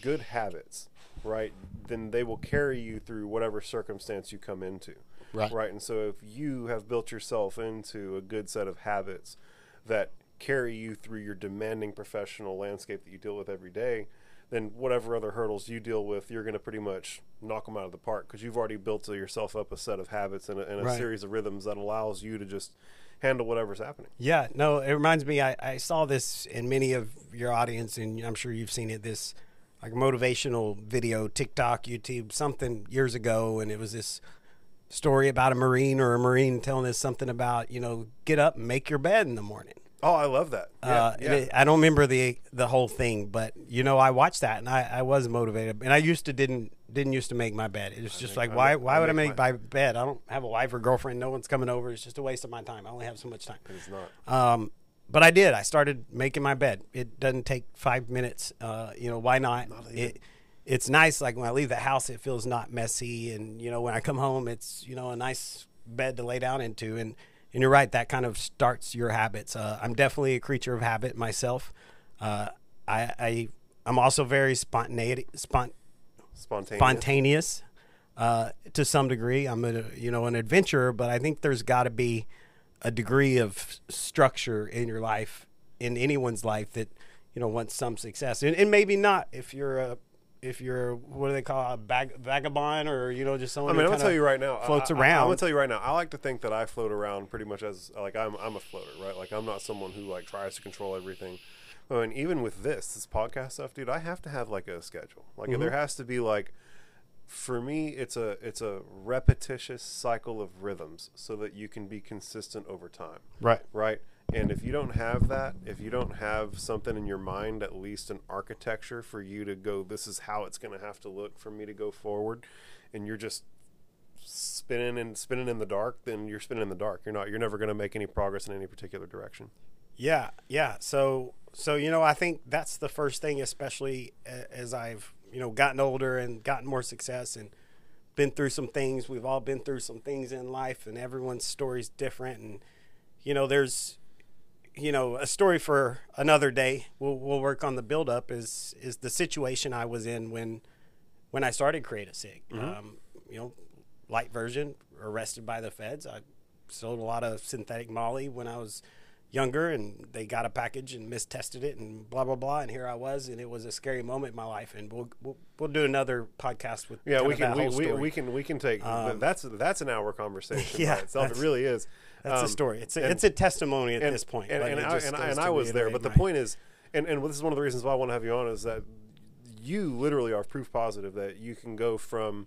[SPEAKER 2] good habits, right, then they will carry you through whatever circumstance you come into.
[SPEAKER 3] Right.
[SPEAKER 2] Right. And so if you have built yourself into a good set of habits that carry you through your demanding professional landscape that you deal with every day, then whatever other hurdles you deal with, you're going to pretty much knock them out of the park because you've already built yourself up a set of habits and a, and a
[SPEAKER 3] Right.
[SPEAKER 2] series of rhythms that allows you to just handle whatever's happening.
[SPEAKER 3] Yeah, no, it reminds me. I, I saw this in many of your audience, and I'm sure you've seen it. This like motivational video, TikTok, YouTube, something years ago, and it was this story about a marine or a marine telling us something about you know get up and make your bed in the morning.
[SPEAKER 2] Oh, I love that. Yeah,
[SPEAKER 3] uh,
[SPEAKER 2] yeah.
[SPEAKER 3] it- I don't remember the the whole thing, but you know, I watched that and I, I was motivated. And I used to didn't didn't used to make my bed. It was just
[SPEAKER 2] make-
[SPEAKER 3] like why
[SPEAKER 2] make-
[SPEAKER 3] why
[SPEAKER 2] I
[SPEAKER 3] would I
[SPEAKER 2] make
[SPEAKER 3] make my bed? I don't have a wife or girlfriend. No one's coming over. It's just a waste of my time. I only have so much time.
[SPEAKER 2] it's not.
[SPEAKER 3] Um, but I did. I started making my bed. It doesn't take five minutes. Uh, you know why not? it, it's nice. Like when I leave the house, it feels not messy, and you know when I come home, it's you know a nice bed to lay down into. And and you're right. That kind of starts your habits. Uh, I'm definitely a creature of habit myself. Uh, I, I I'm also very spontaneity spont
[SPEAKER 2] Spontaneous.
[SPEAKER 3] spontaneous uh, to some degree. I'm a you know an adventurer, but I think there's got to be a degree of structure in your life, in anyone's life that you know wants some success, and, and maybe not if you're a if you're what do they call a bag, vagabond or you know just someone.
[SPEAKER 2] I
[SPEAKER 3] mean,
[SPEAKER 2] I'm gonna tell you right now.
[SPEAKER 3] floats
[SPEAKER 2] I, I,
[SPEAKER 3] around.
[SPEAKER 2] I'm gonna tell you right now. I like to think that I float around pretty much as like I'm. I'm a floater, right? Like I'm not someone who like tries to control everything. I mean, even with this, this podcast stuff, dude, I have to have like a schedule. Like
[SPEAKER 3] Mm-hmm.
[SPEAKER 2] there has to be like, for me, it's a it's a repetitious cycle of rhythms so that you can be consistent over time.
[SPEAKER 3] right.
[SPEAKER 2] right? And if you don't have that, if you don't have something in your mind, at least an architecture for you to go, this is how it's going to have to look for me to go forward, and you're just spinning and spinning in the dark, then you're spinning in the dark. You're not. You're never going to make any progress in any particular direction.
[SPEAKER 3] Yeah, yeah. So, so you know, I think that's the first thing, especially as I've you know gotten older and gotten more success and been through some things. We've all been through some things in life, and everyone's story's different. And you know, there's you know a story for another day. We'll we'll work on the build up. Is is the situation I was in when when I started Create a Cig. Um, you know, light version, arrested by the feds. I sold a lot of synthetic Molly when I was younger and they got a package and mistested it and blah blah blah and here I was and it was a scary moment in my life and we'll we'll, we'll do another podcast with
[SPEAKER 2] Yeah, we can we, we, we can we can take that's that's an hour conversation
[SPEAKER 3] yeah,
[SPEAKER 2] by itself. It really is.
[SPEAKER 3] that's
[SPEAKER 2] Um,
[SPEAKER 3] a story it's a,
[SPEAKER 2] and-
[SPEAKER 3] it's a testimony at
[SPEAKER 2] and,
[SPEAKER 3] this point
[SPEAKER 2] And, and, I, and, I, and I was there, but the
[SPEAKER 3] my-
[SPEAKER 2] point is, and, and this is one of the reasons why I want to have you on is that you literally are proof positive that you can go from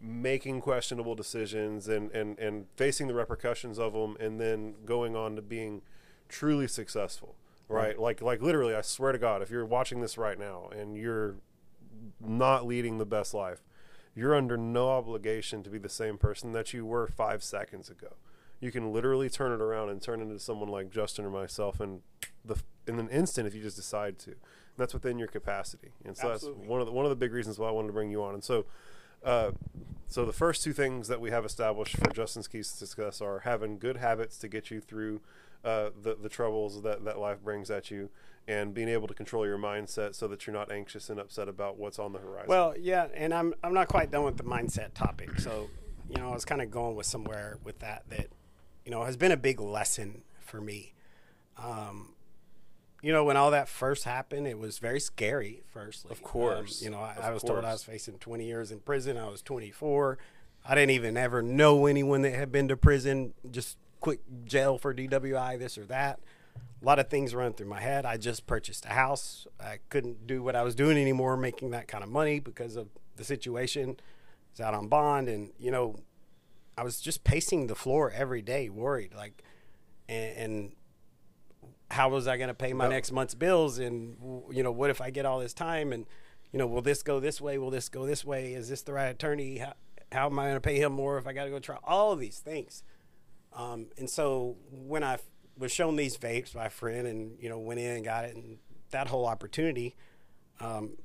[SPEAKER 2] making questionable decisions and, and, and facing the repercussions of them and then going on to being truly successful right. like like literally i swear to god if you're watching this right now and you're not leading the best life you're under no obligation to be the same person that you were five seconds ago. You can literally turn it around and turn into someone like justin or myself in the in an instant if you just decide to. And that's within your capacity. And so
[SPEAKER 3] Absolutely.
[SPEAKER 2] that's one of the, one of the big reasons why i wanted to bring you on. And so uh, so the first two things that we have established for Justin's keys to success are having good habits to get you through uh, the the troubles that that life brings at you, and being able to control your mindset so that you're not anxious and upset about what's on the horizon.
[SPEAKER 3] Well, yeah, and I'm I'm not quite done with the mindset topic. So, you know, I was kind of going with somewhere with that that, you know, has been a big lesson for me. Um, you know, when all that first happened, it was very scary. Firstly,
[SPEAKER 2] Of course.
[SPEAKER 3] Um, you know, I, I was told I was facing 20 years in prison. I was 24. I didn't even ever know anyone that had been to prison. Just quick jail for DWI, this or that. A lot of things run through my head. I just purchased a house. I couldn't do what I was doing anymore, making that kind of money because of the situation. Was out on bond, and you know, I was just pacing the floor every day, worried, like, and, and how was I going to pay my next month's bills? And you know, what if I get all this time? And you know, will this go this way? Will this go this way? Is this the right attorney? How, how am I going to pay him more if I got to go try all of these things? Um, and so when I was shown these vapes by a friend, and you know, went in and got it, and that whole opportunity, um,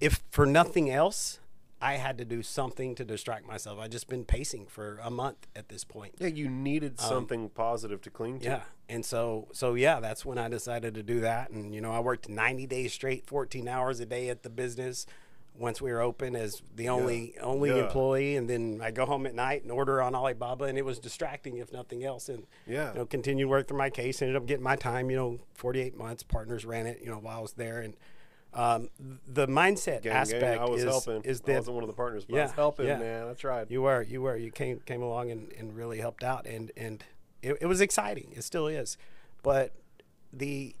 [SPEAKER 3] if for nothing else, I had to do something to distract myself. I just been pacing for a month at this point.
[SPEAKER 2] yeah, you needed something positive to cling to.
[SPEAKER 3] Um, Yeah. And so so yeah, that's when I decided to do that. And you know, I worked 90 days straight, 14 hours a day at the business once we were open as the only only
[SPEAKER 2] Yeah.
[SPEAKER 3] employee and then I go home at night and order on Alibaba and it was distracting if nothing else and
[SPEAKER 2] Yeah.
[SPEAKER 3] you know, continued work through my case, ended up getting my time, you know, 48 months, partners ran it, you know, while I was there and um, the mindset
[SPEAKER 2] Gang,
[SPEAKER 3] aspect
[SPEAKER 2] gang, I was
[SPEAKER 3] is,
[SPEAKER 2] helping.
[SPEAKER 3] is
[SPEAKER 2] I
[SPEAKER 3] that
[SPEAKER 2] wasn't one of the partners, but I
[SPEAKER 3] Yeah,
[SPEAKER 2] was helping,
[SPEAKER 3] yeah.
[SPEAKER 2] man. I tried.
[SPEAKER 3] you were, you were, you came came along and, and really helped out, and and it, it was exciting. It still is, but the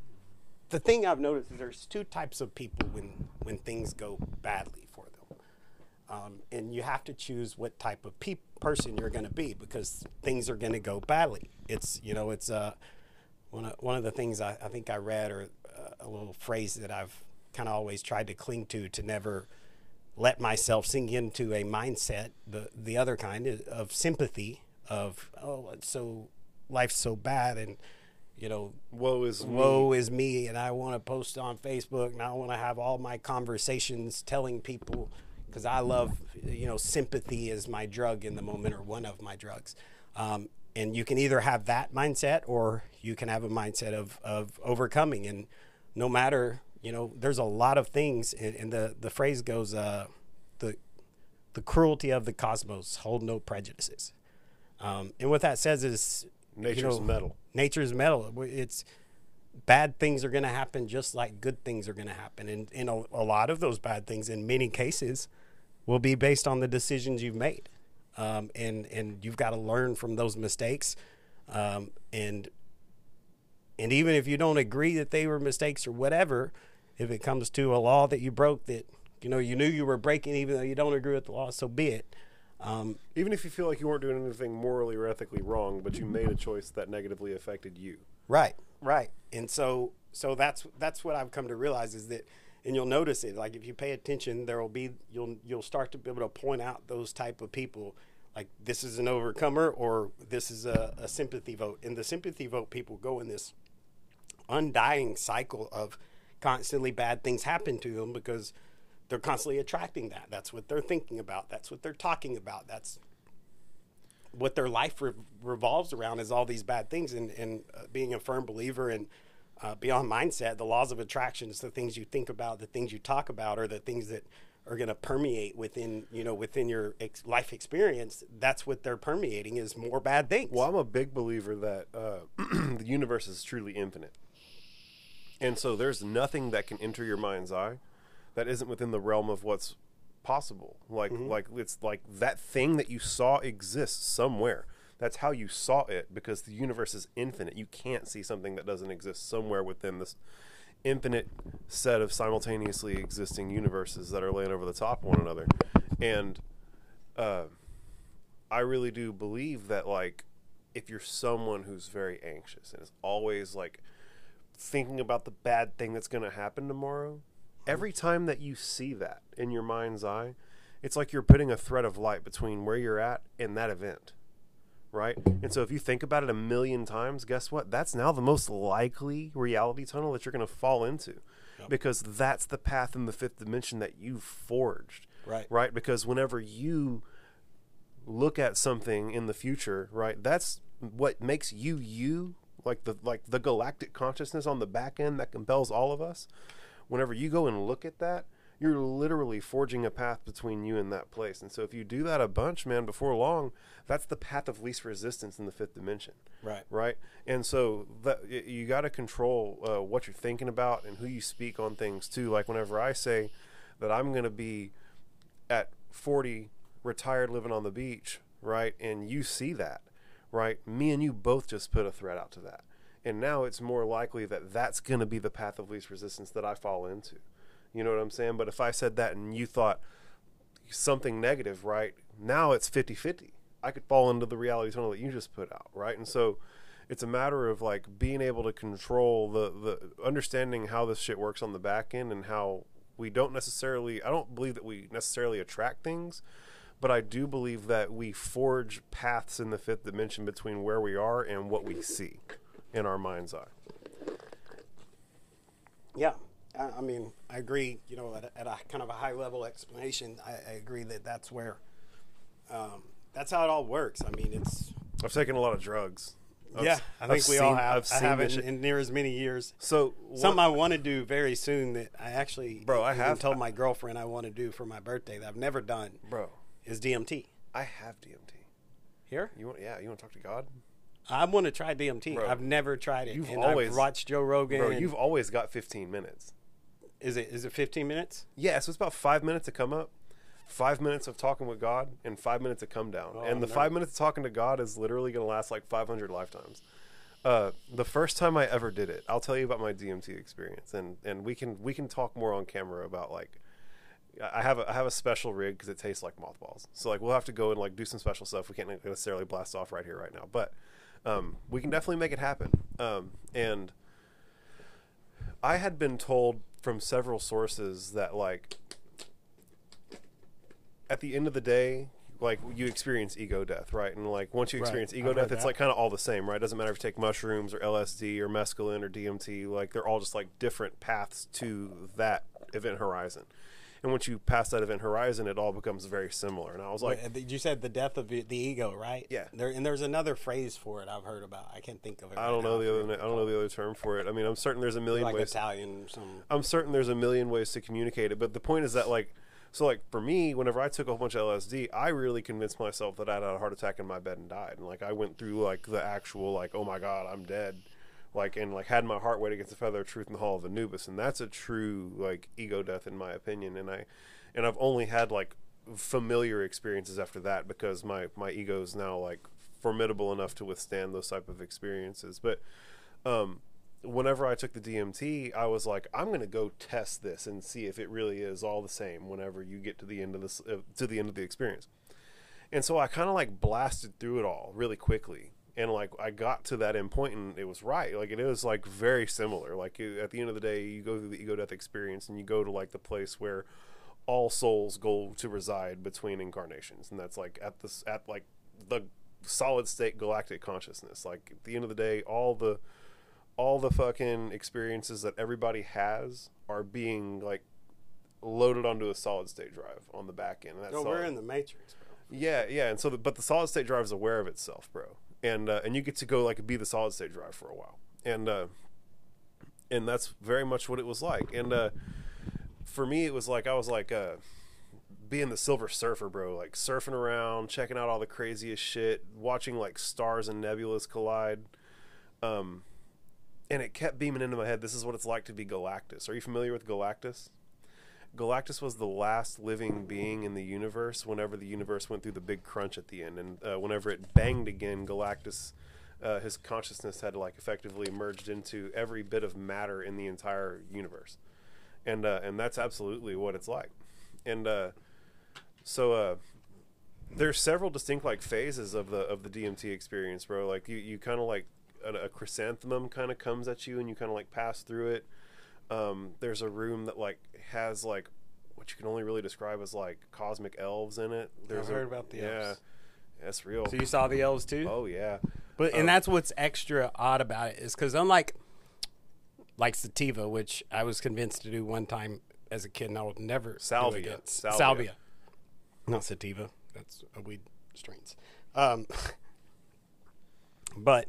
[SPEAKER 3] the thing I've noticed is there's two types of people when when things go badly for them, um, and you have to choose what type of pe- person you're going to be because things are going to go badly. It's you know it's uh, one of one of the things I, I think I read or uh, a little phrase that I've kind of always tried to cling to to never let myself sink into a mindset the the other kind of sympathy of oh so life's so bad and you know
[SPEAKER 2] Woe is me.
[SPEAKER 3] woe is me and I want to post on Facebook and I want to have all my conversations telling people because I love you know sympathy is my drug in the moment or one of my drugs. Um, and you can either have that mindset or you can have a mindset of of overcoming. And no matter you know there's a lot of things and, and the the phrase goes uh the the cruelty of the cosmos hold no prejudices. Um, and what that says is you
[SPEAKER 2] Nature's
[SPEAKER 3] know,
[SPEAKER 2] metal.
[SPEAKER 3] nature's metal. It's bad things are going to happen just like good things are going to happen. And, and a, a lot of those bad things, in many cases, will be based on the decisions you've made. Um, and, and you've got to learn from those mistakes. Um, and, and even if you don't agree that they were mistakes or whatever, if it comes to a law that you broke that, you know, you knew you were breaking, even though you don't agree with the law, so be it. Um,
[SPEAKER 2] Even if you feel like you weren't doing anything morally or ethically wrong, but you made a choice that negatively affected you.
[SPEAKER 3] Right, right. And so so that's that's what I've come to realize is that and you'll notice it like if you pay attention there will be you'll you'll start to be able to point out those type of people like this is an overcomer or this is a, a sympathy vote. And the sympathy vote people go in this undying cycle of constantly bad things happen to them because they're constantly attracting that. That's what they're thinking about. That's what they're talking about. That's what their life re- revolves around is all these bad things and, and uh, being a firm believer in uh, beyond mindset, the laws of attraction is the things you think about, the things you talk about, or the things that are going to permeate within you know within your ex- life experience. That's what they're permeating is more bad things.
[SPEAKER 2] Well, I'm a big believer that uh, the universe is truly infinite. And so there's nothing that can enter your mind's eye that isn't within the realm of what's possible. Like like it's like that thing that you saw exists somewhere. That's how you saw it because the universe is infinite. You can't see something that doesn't exist somewhere within this infinite set of simultaneously existing universes that are laying over the top of one another. And uh, I really do believe that like if you're someone who's very anxious and is always like thinking about the bad thing that's going to happen tomorrow, every time that you see that in your mind's eye, it's like you're putting a thread of light between where you're at and that event. Right? And so if you think about it a million times, guess what? That's now the most likely reality tunnel that you're going to fall into. Because that's the path in the fifth dimension that you forged.
[SPEAKER 3] Right.
[SPEAKER 2] Right? Because whenever you look at something in the future, right? That's what makes you you, like the like the galactic consciousness on the back end that compels all of us. Whenever you go and look at that, you're literally forging a path between you and that place. And so if you do that a bunch, man, before long, that's the path of least resistance in the fifth dimension.
[SPEAKER 3] Right.
[SPEAKER 2] Right. And so that you got to control uh, what you're thinking about and who you speak on things too. Like whenever I say that I'm going to be at 40 retired living on the beach, right? And you see that, right? Me and you both just put a threat out to that. And now it's more likely that that's going to be the path of least resistance that I fall into. You know what I'm saying? But if I said that and you thought something negative, right? Now it's 50 50. I could fall into the reality tunnel that you just put out, right? And so it's a matter of like being able to control the, the understanding how this shit works on the back end and how we don't necessarily, I don't believe that we necessarily attract things, but I do believe that we forge paths in the fifth dimension between where we are and what we see in our mind's eye.
[SPEAKER 3] Yeah, I, I mean, I agree. You know, at a, at a kind of a high level explanation, I, I agree that that's where, um, that's how it all works. I mean, it's
[SPEAKER 2] I've taken a lot of drugs. I've-
[SPEAKER 3] yeah. I think
[SPEAKER 2] I've
[SPEAKER 3] we all have.
[SPEAKER 2] I've
[SPEAKER 3] I have
[SPEAKER 2] not
[SPEAKER 3] in, in near as many years.
[SPEAKER 2] So
[SPEAKER 3] Something I want to do very soon that I actually,
[SPEAKER 2] Bro, I have-
[SPEAKER 3] told my girlfriend I want to do for my birthday that I've never done
[SPEAKER 2] bro,
[SPEAKER 3] is DMT.
[SPEAKER 2] I have DMT.
[SPEAKER 3] Here,
[SPEAKER 2] You want? Yeah, you want to talk to God,
[SPEAKER 3] I want to try DMT.
[SPEAKER 2] Bro,
[SPEAKER 3] I've never tried it.
[SPEAKER 2] you've
[SPEAKER 3] and
[SPEAKER 2] always-
[SPEAKER 3] I've watched Joe Rogan.
[SPEAKER 2] bro. You've always got 15 minutes.
[SPEAKER 3] is it is it 15 minutes?
[SPEAKER 2] Yeah, so it's about five minutes to come up, five minutes of talking with God, and five minutes to come down.
[SPEAKER 3] Oh,
[SPEAKER 2] and the five minutes of talking to God is literally going to last like 500 lifetimes. Uh, the first time I ever did it, I'll tell you about my DMT experience, and and we can we can talk more on camera about like. I I have a, I have a special rig because it tastes like mothballs. So like we'll have to go and like do some special stuff. We can't necessarily blast off right here right now, but um, we can definitely make it happen. Um, and I had been told from several sources that like at the end of the day, like you experience ego death, right? And like once you
[SPEAKER 3] Right.
[SPEAKER 2] experience ego
[SPEAKER 3] I've
[SPEAKER 2] death, it's
[SPEAKER 3] that.
[SPEAKER 2] like kind of all the same, right? It doesn't matter if you take mushrooms or LSD or mescaline or DMT, like they're all just like different paths to that event horizon. And once you pass that event horizon, it all becomes very similar. And I was like,
[SPEAKER 3] Wait, uh, you said the death of the ego, right?
[SPEAKER 2] Yeah.
[SPEAKER 3] There and there's another phrase for it I've heard about. I can't think of it.
[SPEAKER 2] I don't know
[SPEAKER 3] now.
[SPEAKER 2] the other, I don't know the other term for it. I mean, I'm certain there's a million
[SPEAKER 3] like
[SPEAKER 2] ways.
[SPEAKER 3] Italian. Some
[SPEAKER 2] I'm certain there's a million ways to communicate it, but the point is that like so like for me, whenever I took a whole bunch of LSD, I really convinced myself that I had a heart attack in my bed and died. And like I went through like the actual like, oh my god, I'm dead. Like and like had my heart weight against the feather of truth in the hall of Anubis, and that's a true like ego death in my opinion. And I and I've only had like familiar experiences after that because my my ego is now like formidable enough to withstand those type of experiences. But um, whenever I took the DMT, I was like, I'm gonna go test this and see if it really is all the same. Whenever you get to the end of this, uh, to the end of the experience, and so I kind of like blasted through it all really quickly, and like I got to that end point, and it was right. Like it is like very similar. Like at the end of the day, you go through the ego death experience, and you go to like the place where all souls go to reside between incarnations, and that's like at this at like the solid state galactic consciousness. Like at the end of the day, all the all the fucking experiences that everybody has are being like loaded onto a solid state drive on the back end. And that's oh,
[SPEAKER 3] no,
[SPEAKER 2] all-
[SPEAKER 3] we're in the matrix, bro.
[SPEAKER 2] yeah, yeah, and so the, but the solid state drive is aware of itself, bro, and uh, and you get to go like be the solid state drive for a while, and uh, and that's very much what it was like. And uh, for me, it was like I was like uh, being the Silver Surfer, bro, like surfing around, checking out all the craziest shit, watching like stars and nebulas collide. Um, and it kept beaming into my head. This is what it's like to be Galactus. Are you familiar with Galactus? Galactus was the last living being in the universe whenever the universe went through the big crunch at the end, and uh, whenever it banged again, Galactus, uh, his consciousness had like effectively merged into every bit of matter in the entire universe, and uh, and that's absolutely what it's like, and uh, so uh, there's several distinct like phases of the of the DMT experience, bro. Like you you kind of like a, a chrysanthemum kind of comes at you, and you kind of like pass through it. Um, there's a room that like has like what you can only really describe as like cosmic elves in it. There's
[SPEAKER 3] heard
[SPEAKER 2] a,
[SPEAKER 3] about the
[SPEAKER 2] yeah,
[SPEAKER 3] elves.
[SPEAKER 2] that's real.
[SPEAKER 3] So you saw the elves too?
[SPEAKER 2] oh yeah,
[SPEAKER 3] But and that's what's extra odd about it is because unlike like sativa, which I was convinced to do one time as a kid, and I would never do
[SPEAKER 2] Salvia.
[SPEAKER 3] again.
[SPEAKER 2] Salvia.
[SPEAKER 3] Salvia, not sativa. That's a weed strains. Um, but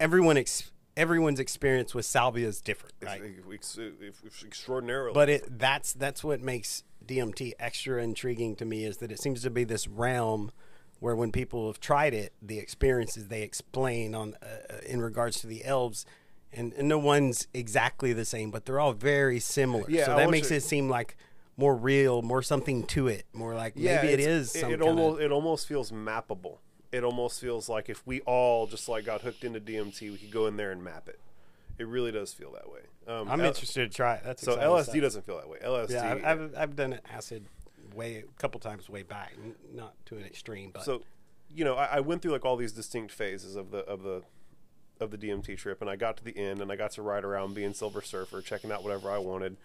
[SPEAKER 3] everyone ex- everyone's experience with salvia is different, right?
[SPEAKER 2] Ex- ex- ex- extraordinarily.
[SPEAKER 3] But it that's that's what makes DMT extra intriguing to me is that it seems to be this realm where when people have tried it, the experiences they explain on uh, in regards to the elves, and, and no one's exactly the same, but they're all very similar.
[SPEAKER 2] Yeah,
[SPEAKER 3] so
[SPEAKER 2] I
[SPEAKER 3] that makes
[SPEAKER 2] you-
[SPEAKER 3] it seem like more real, more something to it, more like
[SPEAKER 2] yeah,
[SPEAKER 3] maybe
[SPEAKER 2] it's-
[SPEAKER 3] is.
[SPEAKER 2] It, it almost it almost feels mappable. It almost feels like if we all just like got hooked into DMT, we could go in there and map it. It really does feel that way. Um,
[SPEAKER 3] I'm
[SPEAKER 2] L-
[SPEAKER 3] interested to try it. That's
[SPEAKER 2] So LSD
[SPEAKER 3] stuff.
[SPEAKER 2] doesn't feel that way. LSD.
[SPEAKER 3] Yeah, I've, I've I've done acid way a couple times way back, n- not to an extreme, but
[SPEAKER 2] so you know I, I went through like all these distinct phases of the of the of the DMT trip, and I got to the end, and I got to ride around being Silver Surfer, checking out whatever I wanted.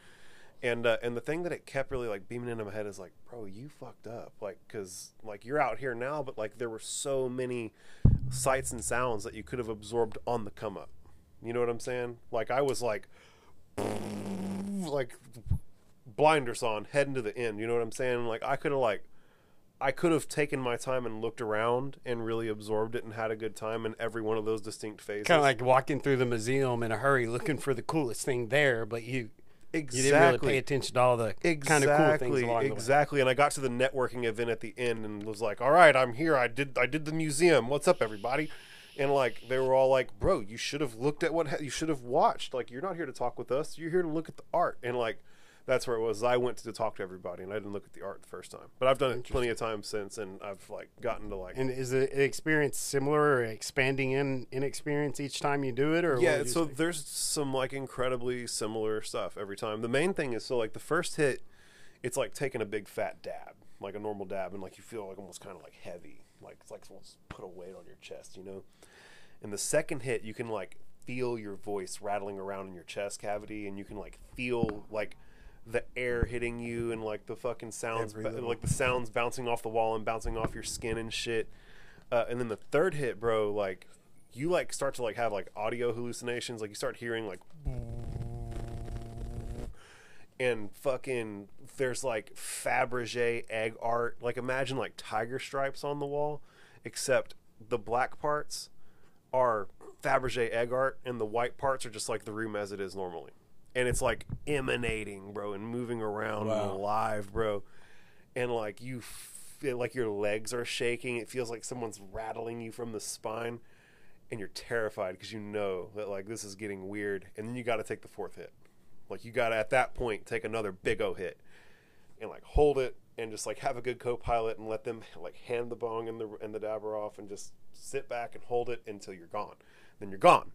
[SPEAKER 2] And uh, and the thing that it kept really like beaming into my head is like, bro, you fucked up, like, cause like you're out here now, but like there were so many sights and sounds that you could have absorbed on the come up. You know what I'm saying? Like I was like, like blinders on, heading to the end. You know what I'm saying? Like I could have like I could have taken my time and looked around and really absorbed it and had a good time in every one of those distinct phases.
[SPEAKER 3] kind of like walking through the museum in a hurry, looking for the coolest thing there, but you you didn't really
[SPEAKER 2] exactly,
[SPEAKER 3] pay attention to all the
[SPEAKER 2] exactly,
[SPEAKER 3] kind of cool things along
[SPEAKER 2] exactly. And I got to the networking event at the end and was like, "All right, I'm here. I did, I did the museum. What's up, everybody?" And like they were all like, "Bro, you should have looked at what ha- you should have watched. Like you're not here to talk with us. You're here to look at the art." And like that's where it was. I went to talk to everybody, and I didn't look at the art the first time. But I've done it plenty of times since, and I've like gotten to like
[SPEAKER 3] And is the experience similar or expanding in in experience each time you do it, or what
[SPEAKER 2] yeah so
[SPEAKER 3] say?
[SPEAKER 2] there's some like incredibly similar stuff every time the main thing is so like the first hit it's like taking a big fat dab like a normal dab and like you feel like almost kind of like heavy like it's like someone's put a weight on your chest you know and the second hit you can like feel your voice rattling around in your chest cavity and you can like feel like the air hitting you and like the fucking sounds ba- like the sounds bouncing off the wall and bouncing off your skin and shit. Uh, and then the third hit bro like you like start to like have like audio hallucinations. Like you start hearing like and fucking there's like Fabergé egg art. Like imagine like tiger stripes on the wall except the black parts are Fabergé egg art and the white parts are just like the room as it is normally and it's like emanating bro and moving around and
[SPEAKER 3] Wow.
[SPEAKER 2] alive bro. And like you feel like your legs are shaking. It feels like someone's rattling you from the spine and you're terrified because you know that like this is getting weird. And then you got to take the fourth hit. Like you got to at that point take another big o hit and like hold it and just like have a good co-pilot and let them like hand the bong and the and the dabber off and just sit back and hold it until you're gone. Then you're gone.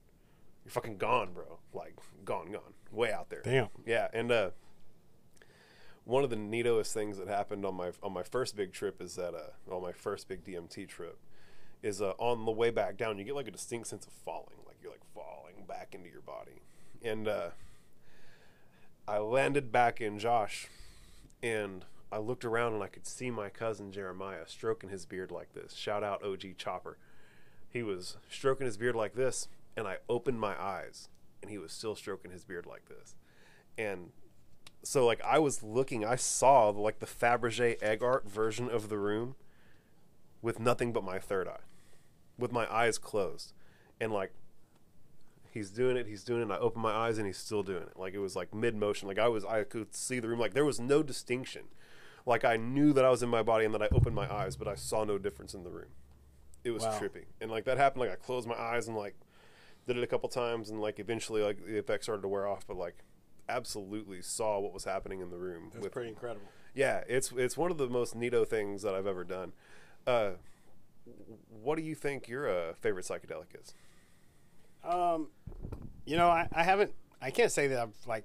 [SPEAKER 2] You're fucking gone bro. Like gone gone way out there
[SPEAKER 3] Damn.
[SPEAKER 2] yeah and uh one of the neatest things that happened on my on my first big trip is that uh on my first big DMT trip is uh, on the way back down you get like a distinct sense of falling like you're like falling back into your body and uh I landed back in Josh and I looked around and I could see my cousin Jeremiah stroking his beard like this. Shout out OG Chopper. He was stroking his beard like this, and I opened my eyes, and he was still stroking his beard like this. And so, like, I was looking, I saw like the Fabergé egg art version of the room with nothing but my third eye, with my eyes closed, and like he's doing it, he's doing it. And I open my eyes and he's still doing it. Like it was like mid motion. Like I was, I could see the room. Like there was no distinction. Like I knew that I was in my body and that I opened my eyes, but I saw no difference in the room. It was
[SPEAKER 3] Wow.
[SPEAKER 2] trippy, and like that happened. Like I closed my eyes and like did it a couple times, and like eventually like the effect started to wear off. But like absolutely saw what was happening in the room.
[SPEAKER 3] That's
[SPEAKER 2] with,
[SPEAKER 3] pretty incredible.
[SPEAKER 2] yeah, it's it's one of the most neato things that I've ever done. Uh, what do you think your uh, favorite psychedelic is?
[SPEAKER 3] Um, you know, I, I haven't. I can't say that I've like.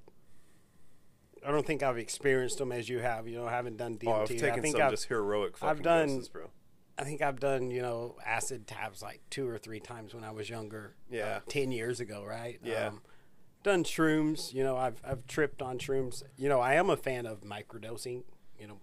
[SPEAKER 3] I don't think I've experienced them as you have. You know, I haven't done DMT.
[SPEAKER 2] Oh, I've
[SPEAKER 3] I
[SPEAKER 2] taken
[SPEAKER 3] think
[SPEAKER 2] some
[SPEAKER 3] I've,
[SPEAKER 2] just heroic fucking
[SPEAKER 3] I've done-
[SPEAKER 2] doses, bro.
[SPEAKER 3] I think I've done you know acid tabs like two or three times when I was younger.
[SPEAKER 2] Yeah.
[SPEAKER 3] uh, ten years ago, right?
[SPEAKER 2] Yeah.
[SPEAKER 3] Um, done shrooms. You know, I've I've tripped on shrooms. You know, I am a fan of microdosing. You know,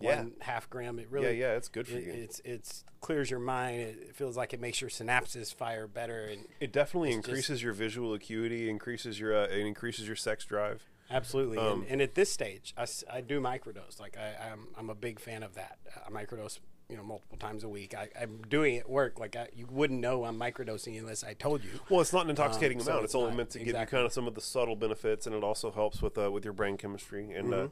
[SPEAKER 2] Yeah.
[SPEAKER 3] one half gram. It really
[SPEAKER 2] yeah, yeah, it's good for
[SPEAKER 3] it,
[SPEAKER 2] you.
[SPEAKER 3] it's it's clears your mind. It, feels like it makes your synapses fire better and
[SPEAKER 2] It definitely
[SPEAKER 3] It's just-
[SPEAKER 2] increases your visual acuity, increases your uh, it increases your sex drive.
[SPEAKER 3] Absolutely,
[SPEAKER 2] Um,
[SPEAKER 3] and, and at this stage, I do microdose. Like I, I'm, I'm a big fan of that. I microdose, you know, multiple times a week. I, I'm doing it at work. Like I, you wouldn't know I'm microdosing unless I told you.
[SPEAKER 2] Well, it's not an intoxicating
[SPEAKER 3] Um, so
[SPEAKER 2] amount.
[SPEAKER 3] it's
[SPEAKER 2] It's only meant to give you kind of some of the subtle benefits, and it also helps with uh, with your brain chemistry. And uh,
[SPEAKER 3] Mhm.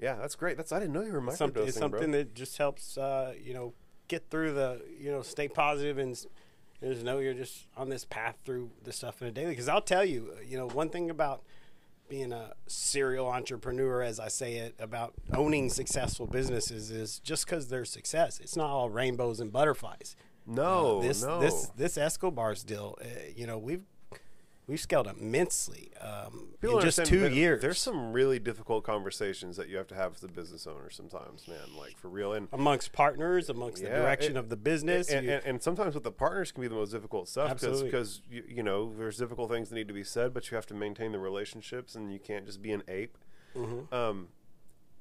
[SPEAKER 2] yeah, that's great. That's I didn't know you were microdosing,
[SPEAKER 3] something, it's something
[SPEAKER 2] bro.
[SPEAKER 3] that just helps, uh, you know, get through the, you know, stay positive and s- just know you're just on this path through the stuff in a daily. Because I'll tell you, you know, one thing about being a serial entrepreneur, as I say it, about owning successful businesses is just because they're success, it's not all rainbows and butterflies.
[SPEAKER 2] no,
[SPEAKER 3] Uh, this
[SPEAKER 2] no.
[SPEAKER 3] this this Esco Bars deal, uh, you know, we've we've scaled immensely um, in just two years.
[SPEAKER 2] There's some really difficult conversations that you have to have with the business owner sometimes, man. Like for real, and
[SPEAKER 3] amongst partners, amongst
[SPEAKER 2] Yeah,
[SPEAKER 3] the direction
[SPEAKER 2] it-
[SPEAKER 3] of the business.
[SPEAKER 2] and,
[SPEAKER 3] you-
[SPEAKER 2] and, and sometimes with the partners can be the most difficult stuff because because you, you know there's difficult things that need to be said, but you have to maintain the relationships, and you can't just be an ape.
[SPEAKER 3] Mhm.
[SPEAKER 2] Um,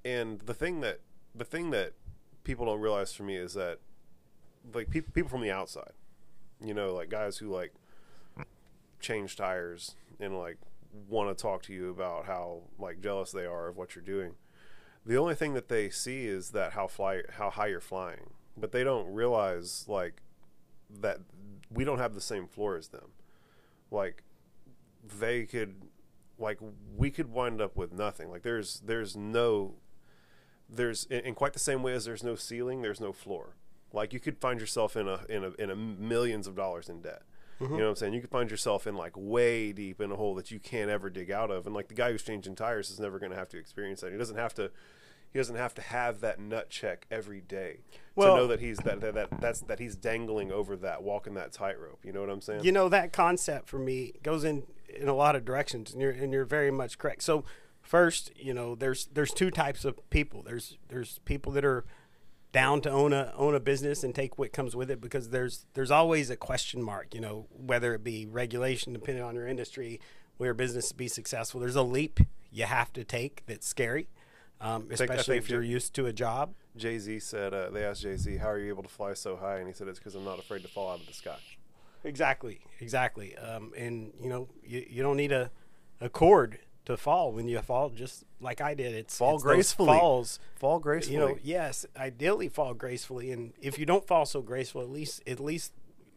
[SPEAKER 2] and the thing that the thing that people don't realize for me is that like people people from the outside, you know, like guys who like change tires and like want to talk to you about how like jealous they are of what you're doing. The only thing that they see is that how fly how high you're flying, but they don't realize like that we don't have the same floor as them. Like they could like we could wind up with nothing. Like there's there's no there's in, in quite the same way as there's no ceiling, there's no floor. Like you could find yourself in a in a in a millions of dollars in debt. Mm-hmm. You know what I'm saying? You could find yourself in like way deep in a hole that you can't ever dig out of. And like the guy who's changing tires is never going to have to experience that. He doesn't have to. He doesn't have to have that nut check every day
[SPEAKER 3] Well-
[SPEAKER 2] to know that he's that, that that that's that he's dangling over that, walking that tightrope. You know what I'm saying?
[SPEAKER 3] you know that concept for me goes in in a lot of directions and you're and you're very much correct so first you know there's there's two types of people there's there's people that are down to own a own a business and take what comes with it because there's there's always a question mark you know whether it be regulation depending on your industry where business to be successful there's a leap you have to take that's scary um, especially
[SPEAKER 2] think
[SPEAKER 3] if you're
[SPEAKER 2] Jay-
[SPEAKER 3] used to a job
[SPEAKER 2] Jay Z said uh, they asked Jay Z, "How are you able to fly so high?" And he said, "It's because I'm not afraid to fall out of the sky."
[SPEAKER 3] Exactly, exactly. Um, and you know, you, you don't need a, a cord to fall when you fall, just like I did. It's
[SPEAKER 2] Fall
[SPEAKER 3] it's
[SPEAKER 2] gracefully.
[SPEAKER 3] Falls,
[SPEAKER 2] Fall gracefully.
[SPEAKER 3] you know. Yes, ideally fall gracefully. And if you don't fall so graceful, at least at least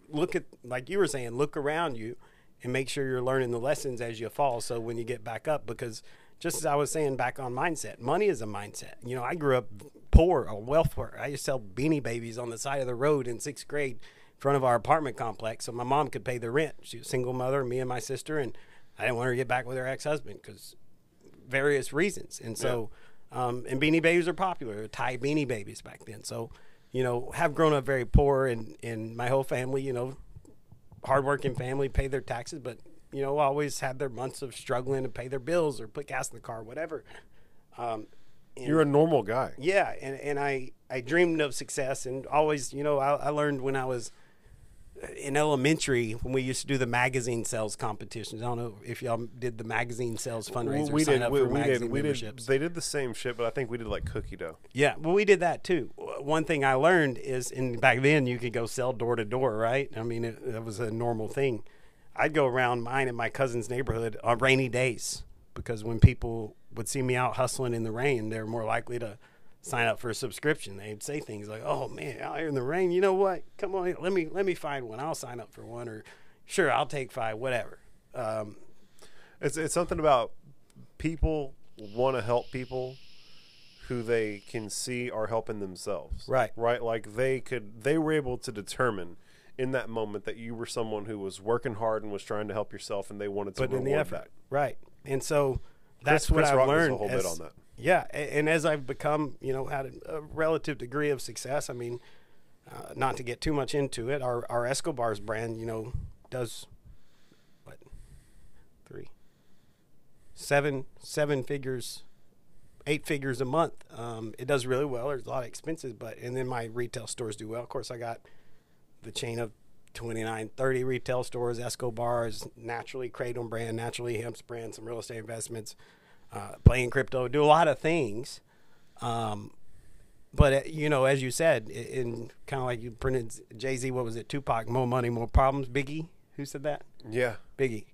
[SPEAKER 3] look at like you were saying, look around you, and make sure you're learning the lessons as you fall. So when you get back up, because just as I was saying back on mindset, money is a mindset. You know, I grew up poor, a welfare. I used to sell beanie babies on the side of the road in sixth grade in front of our apartment complex so my mom could pay the rent. She was a single mother, me and my sister, and I didn't want her to get back with her ex husband because various reasons. And so, um, and beanie babies are popular, Ty beanie babies back then. So, you know, have grown up very poor, and, and my whole family, you know, hardworking family, pay their taxes, but you know, always had their months of struggling to pay their bills or put gas in the car, whatever. Um, and-
[SPEAKER 2] You're a normal guy.
[SPEAKER 3] yeah, and, and I, I dreamed of success and always, you know, I, I learned when I was in elementary when we used to do the magazine sales competitions. I don't know if y'all did the magazine sales fundraiser.
[SPEAKER 2] we did.
[SPEAKER 3] up
[SPEAKER 2] We,
[SPEAKER 3] for
[SPEAKER 2] we
[SPEAKER 3] magazine
[SPEAKER 2] did. We did. They did the same shit, but I think we did like cookie dough.
[SPEAKER 3] Yeah, well, we did that too. One thing I learned is, and back then you could go sell door to door, right? I mean, it, that was a normal thing. I'd go around mine and my cousin's neighborhood on rainy days because when people would see me out hustling in the rain, they're more likely to sign up for a subscription. They'd say things like, "Oh man, out here in the rain, you know what? Come on, let me let me find one. I'll sign up for one." Or, "Sure, I'll take five, whatever." Um,
[SPEAKER 2] It's it's something about people want to help people who they can see are helping themselves.
[SPEAKER 3] Right.
[SPEAKER 2] Right. Like they could they were able to determine in that moment that you were someone who was working hard and was trying to help yourself and they wanted to
[SPEAKER 3] put in the effort.
[SPEAKER 2] that.
[SPEAKER 3] Right. And so that's what
[SPEAKER 2] Chris
[SPEAKER 3] I've
[SPEAKER 2] Rock
[SPEAKER 3] learned. as-
[SPEAKER 2] on that.
[SPEAKER 3] Yeah, and as I've become, you know, had a, a relative degree of success. I mean, uh, not to get too much into it, our our Esco Bars brand, you know, does what three, seven, seven figures, eight figures a month. Um, it does really well. There's a lot of expenses, but and then my retail stores do well. Of course, I got the chain of 29, 30 retail stores, Esco Bars, naturally Kratom brand, naturally Hemp's brand, some real estate investments, uh, playing crypto, do a lot of things. Um, but uh, you know, as you said, in kind of like you printed Jay Z, what was it? Tupac, more money, more problems. Biggie, who said that?
[SPEAKER 2] Yeah.
[SPEAKER 3] Biggie.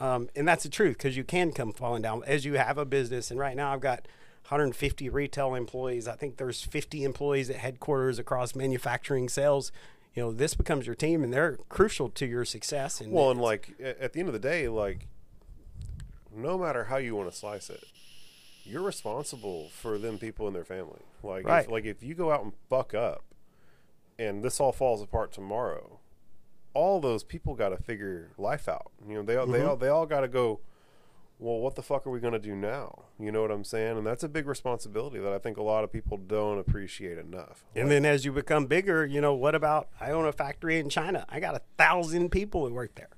[SPEAKER 3] Um, and that's the truth because you can come falling down as you have a business. And right now I've got 150 retail employees. I think there's 50 employees at headquarters across manufacturing, sales. You know, this becomes your team, and they're crucial to your success. And
[SPEAKER 2] Well, and like at the end of the day, like no matter how you want to slice it, you're responsible for them people and their family. Like,
[SPEAKER 3] Right.
[SPEAKER 2] if, like if you go out and fuck up, and this all falls apart tomorrow, all those people got to figure life out. You know, they all they
[SPEAKER 3] Mm-hmm.
[SPEAKER 2] all they all got to go. Well, what the fuck are we gonna do now? You know what I'm saying? And that's a big responsibility that I think a lot of people don't appreciate enough.
[SPEAKER 3] And then as you become bigger, you know, what about I own a factory in China? I got a thousand people who work there.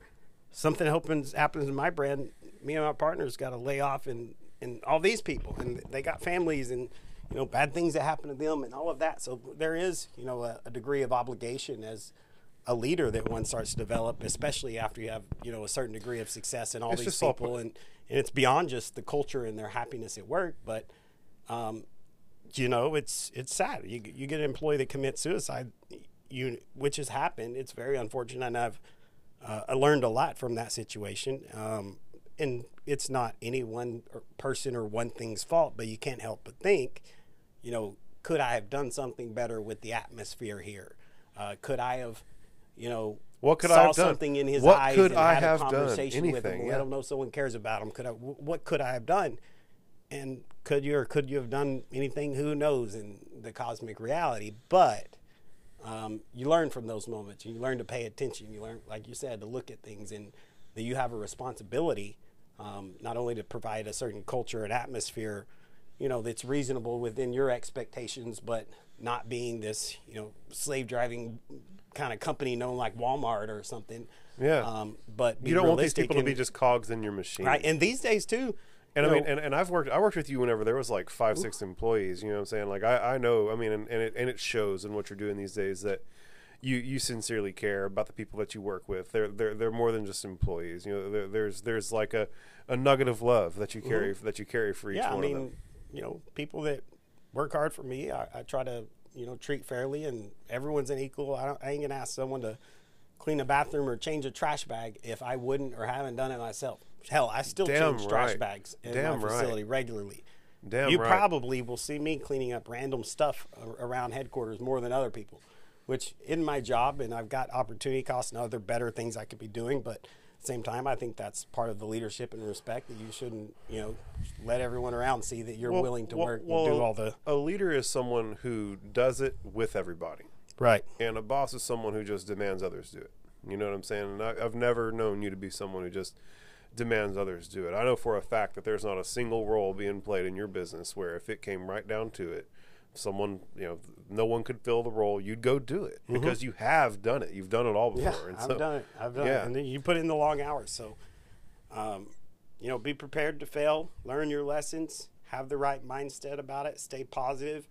[SPEAKER 3] Something happens happens in my brand, me and my partners got to lay off and and all these people and they got families and you know bad things that happen to them and all of that. So there is, you know, a, a degree of obligation as a leader that one starts to develop, especially after you have, you know, a certain degree of success and all
[SPEAKER 2] It's
[SPEAKER 3] these
[SPEAKER 2] just all
[SPEAKER 3] people and, and it's beyond just the culture and their happiness at work, but um, you know, it's it's sad. You you get an employee that commits suicide, you which has happened. It's very unfortunate, and I've uh, I learned a lot from that situation. Um, and it's not any one person or one thing's fault, but you can't help but think, you know, could I have done something better with the atmosphere here? Uh, could I have, you know,
[SPEAKER 2] What could I
[SPEAKER 3] saw
[SPEAKER 2] have done?
[SPEAKER 3] something in his
[SPEAKER 2] What
[SPEAKER 3] eyes
[SPEAKER 2] could
[SPEAKER 3] and
[SPEAKER 2] I
[SPEAKER 3] had
[SPEAKER 2] have
[SPEAKER 3] a
[SPEAKER 2] done?
[SPEAKER 3] conversation with him,
[SPEAKER 2] yeah.
[SPEAKER 3] let him know someone cares about him. Could I? What could I have done? and could you or could you have done anything? Who knows in the cosmic reality? But um, you learn from those moments. You learn to pay attention. You learn, like you said, to look at things, and that you have a responsibility um, not only to provide a certain culture and atmosphere, you know, that's reasonable within your expectations, but not being this, you know, slave driving kind of company known like Walmart or something.
[SPEAKER 2] Yeah.
[SPEAKER 3] Um, but
[SPEAKER 2] You don't want these people to be just cogs in your machine.
[SPEAKER 3] right. And these days too.
[SPEAKER 2] And I
[SPEAKER 3] you
[SPEAKER 2] mean,
[SPEAKER 3] know,
[SPEAKER 2] and, and I've worked, I worked with you whenever there was like five, six employees. You know what I'm saying? Like I, I know. I mean, and, and it and it shows in what you're doing these days that you you sincerely care about the people that you work with. They're they're they're more than just employees. You know, there, there's there's like a, a nugget of love that you carry that you carry for each
[SPEAKER 3] Mm-hmm. yeah, I
[SPEAKER 2] one of them.
[SPEAKER 3] I mean, you know, people that work hard for me, I, I try to, you know, treat fairly, and everyone's an equal. I, don't, I ain't gonna ask someone to clean a bathroom or change a trash bag if I wouldn't or haven't done it myself. Hell, I still
[SPEAKER 2] Damn
[SPEAKER 3] change trash bags in
[SPEAKER 2] Damn
[SPEAKER 3] my
[SPEAKER 2] right.
[SPEAKER 3] facility regularly.
[SPEAKER 2] Damn
[SPEAKER 3] you
[SPEAKER 2] right.
[SPEAKER 3] probably will see me cleaning up random stuff around headquarters more than other people, which in my job, and I've got opportunity costs and other better things I could be doing, but at the same time, I think that's part of the leadership and respect that you shouldn't, you know, let everyone around see that you're
[SPEAKER 2] Well-
[SPEAKER 3] willing to
[SPEAKER 2] well-
[SPEAKER 3] work
[SPEAKER 2] well,
[SPEAKER 3] and do all the
[SPEAKER 2] A leader is someone who does it with everybody.
[SPEAKER 3] right.
[SPEAKER 2] And a boss is someone who just demands others do it. You know what I'm saying? And I, I've never known you to be someone who just demands others do it. I know for a fact that there's not a single role being played in your business where if it came right down to it, someone, you know, no one could fill the role, you'd go do it because you have done it. You've done it all before.
[SPEAKER 3] Mm-hmm. Yeah,
[SPEAKER 2] and
[SPEAKER 3] I've
[SPEAKER 2] so-
[SPEAKER 3] done it. I've done
[SPEAKER 2] yeah.
[SPEAKER 3] it. And then you put in the long hours. So, um, you know, be prepared to fail, learn your lessons, have the right mindset about it, stay positive.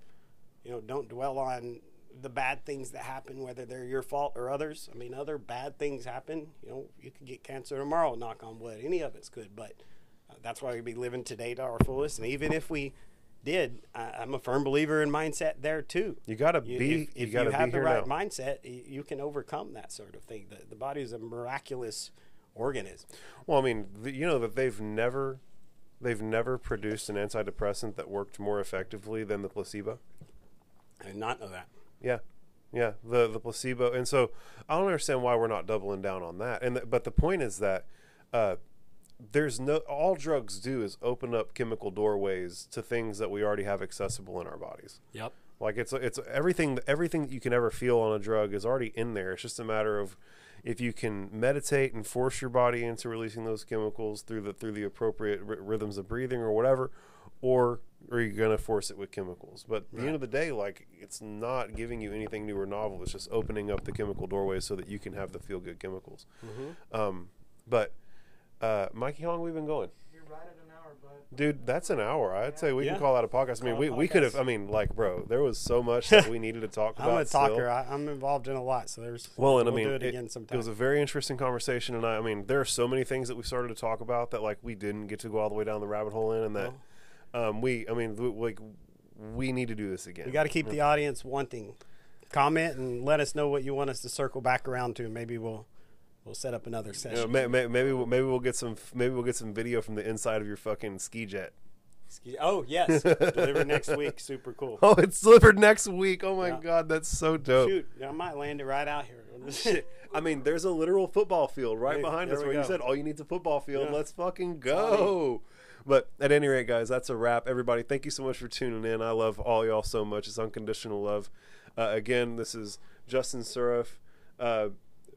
[SPEAKER 3] You know, don't dwell on the bad things that happen, whether they're your fault or others. I mean, other bad things happen. You know, you could get cancer tomorrow, knock on wood. Any of it's good. But uh, that's why we be living today to our fullest. And even if we did, I, I'm a firm believer in mindset there too.
[SPEAKER 2] You got to be,
[SPEAKER 3] if,
[SPEAKER 2] you
[SPEAKER 3] if
[SPEAKER 2] got
[SPEAKER 3] you
[SPEAKER 2] to
[SPEAKER 3] have
[SPEAKER 2] be
[SPEAKER 3] the right
[SPEAKER 2] now.
[SPEAKER 3] mindset, you can overcome that sort of thing. The, the body is a miraculous organism.
[SPEAKER 2] Well, I mean, the, you know that they've never, they've never produced an antidepressant that worked more effectively than the placebo.
[SPEAKER 3] I did not know that.
[SPEAKER 2] Yeah, yeah. The the placebo, and so I don't understand why we're not doubling down on that. And th- but the point is that uh, there's no all drugs do is open up chemical doorways to things that we already have accessible in our bodies.
[SPEAKER 3] Yep.
[SPEAKER 2] Like it's it's everything everything that you can ever feel on a drug is already in there. It's just a matter of if you can meditate and force your body into releasing those chemicals through the through the appropriate r- rhythms of breathing or whatever, or are you gonna force it with chemicals? But at the end of the day, like it's not giving you anything new or novel. It's just opening up the chemical doorways so that you can have the feel good chemicals. Um, but uh, Mikey, how long have we been going?
[SPEAKER 4] You're right at an hour, bud.
[SPEAKER 2] Dude, that's an hour. I'd say we
[SPEAKER 3] Yeah.
[SPEAKER 2] can call that a podcast. I mean,
[SPEAKER 3] Call
[SPEAKER 2] we,
[SPEAKER 3] a
[SPEAKER 2] we could have.
[SPEAKER 3] podcast.
[SPEAKER 2] I mean, like, bro, there was so much that we needed to talk about.
[SPEAKER 3] I'm a
[SPEAKER 2] still.
[SPEAKER 3] talker. I, I'm involved in a lot, so there's.
[SPEAKER 2] Well, and I
[SPEAKER 3] we'll
[SPEAKER 2] mean,
[SPEAKER 3] do it,
[SPEAKER 2] it,
[SPEAKER 3] again
[SPEAKER 2] it
[SPEAKER 3] sometime.
[SPEAKER 2] was a very interesting conversation, and I, I mean, there are so many things that we started to talk about that like we didn't get to go all the way down the rabbit hole in, and that um, we, I mean, w- like we need to do this again.
[SPEAKER 3] we got to keep the audience wanting. Comment and let us know what you want us to circle back around to. Maybe we'll we'll set up another
[SPEAKER 2] You know,
[SPEAKER 3] session.
[SPEAKER 2] may, may, maybe we'll, maybe we'll get some maybe we'll get some video from the inside of your fucking ski jet.
[SPEAKER 3] Ski, Oh yes, delivered next week. Super cool.
[SPEAKER 2] Oh, it's delivered next week. Oh my
[SPEAKER 3] Yeah.
[SPEAKER 2] god, that's so dope.
[SPEAKER 3] Shoot, I might land it right out here.
[SPEAKER 2] I mean, there's a literal football field right
[SPEAKER 3] Hey,
[SPEAKER 2] behind us where you said all you need is a football field.
[SPEAKER 3] Yeah.
[SPEAKER 2] Let's fucking go. But at any rate, guys, that's a wrap. Everybody, thank you so much for tuning in. I love all y'all so much. It's unconditional love. Uh, again, this is Justin Suriff, uh,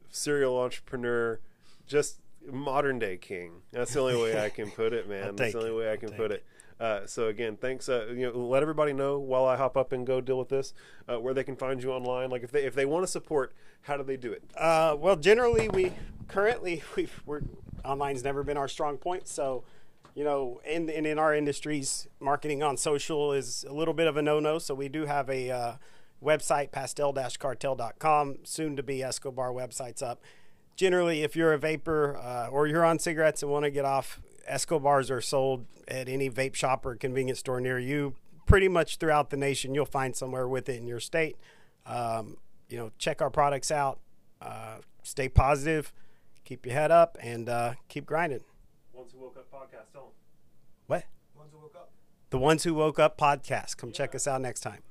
[SPEAKER 2] serial entrepreneur, just modern day king. That's the only way I can put it, man. That's the only
[SPEAKER 3] it.
[SPEAKER 2] way I can put it. Uh, so again, thanks. Uh, you know, let everybody know while I hop up and go deal with this, uh, where they can find you online. Like if they if they want to support, how do they do it?
[SPEAKER 3] Uh, well, generally, we currently we we're online's never been our strong point. So, you know, in and in our industries, marketing on social is a little bit of a no-no. So we do have a website, pastel-cartel.com, soon to be Esco Bar websites up. Generally, if you're a vapor uh, or you're on cigarettes and want to get off, Esco Bars are sold at any vape shop or convenience store near you. Pretty much throughout the nation, you'll find somewhere with it in your state. Um, you know, check our products out. Uh, stay positive, keep your head up, and uh, keep grinding.
[SPEAKER 2] Once we woke up podcast, tell.
[SPEAKER 3] What?
[SPEAKER 4] Ones who woke up.
[SPEAKER 3] The Ones Who Woke Up podcast. Come check us out next time.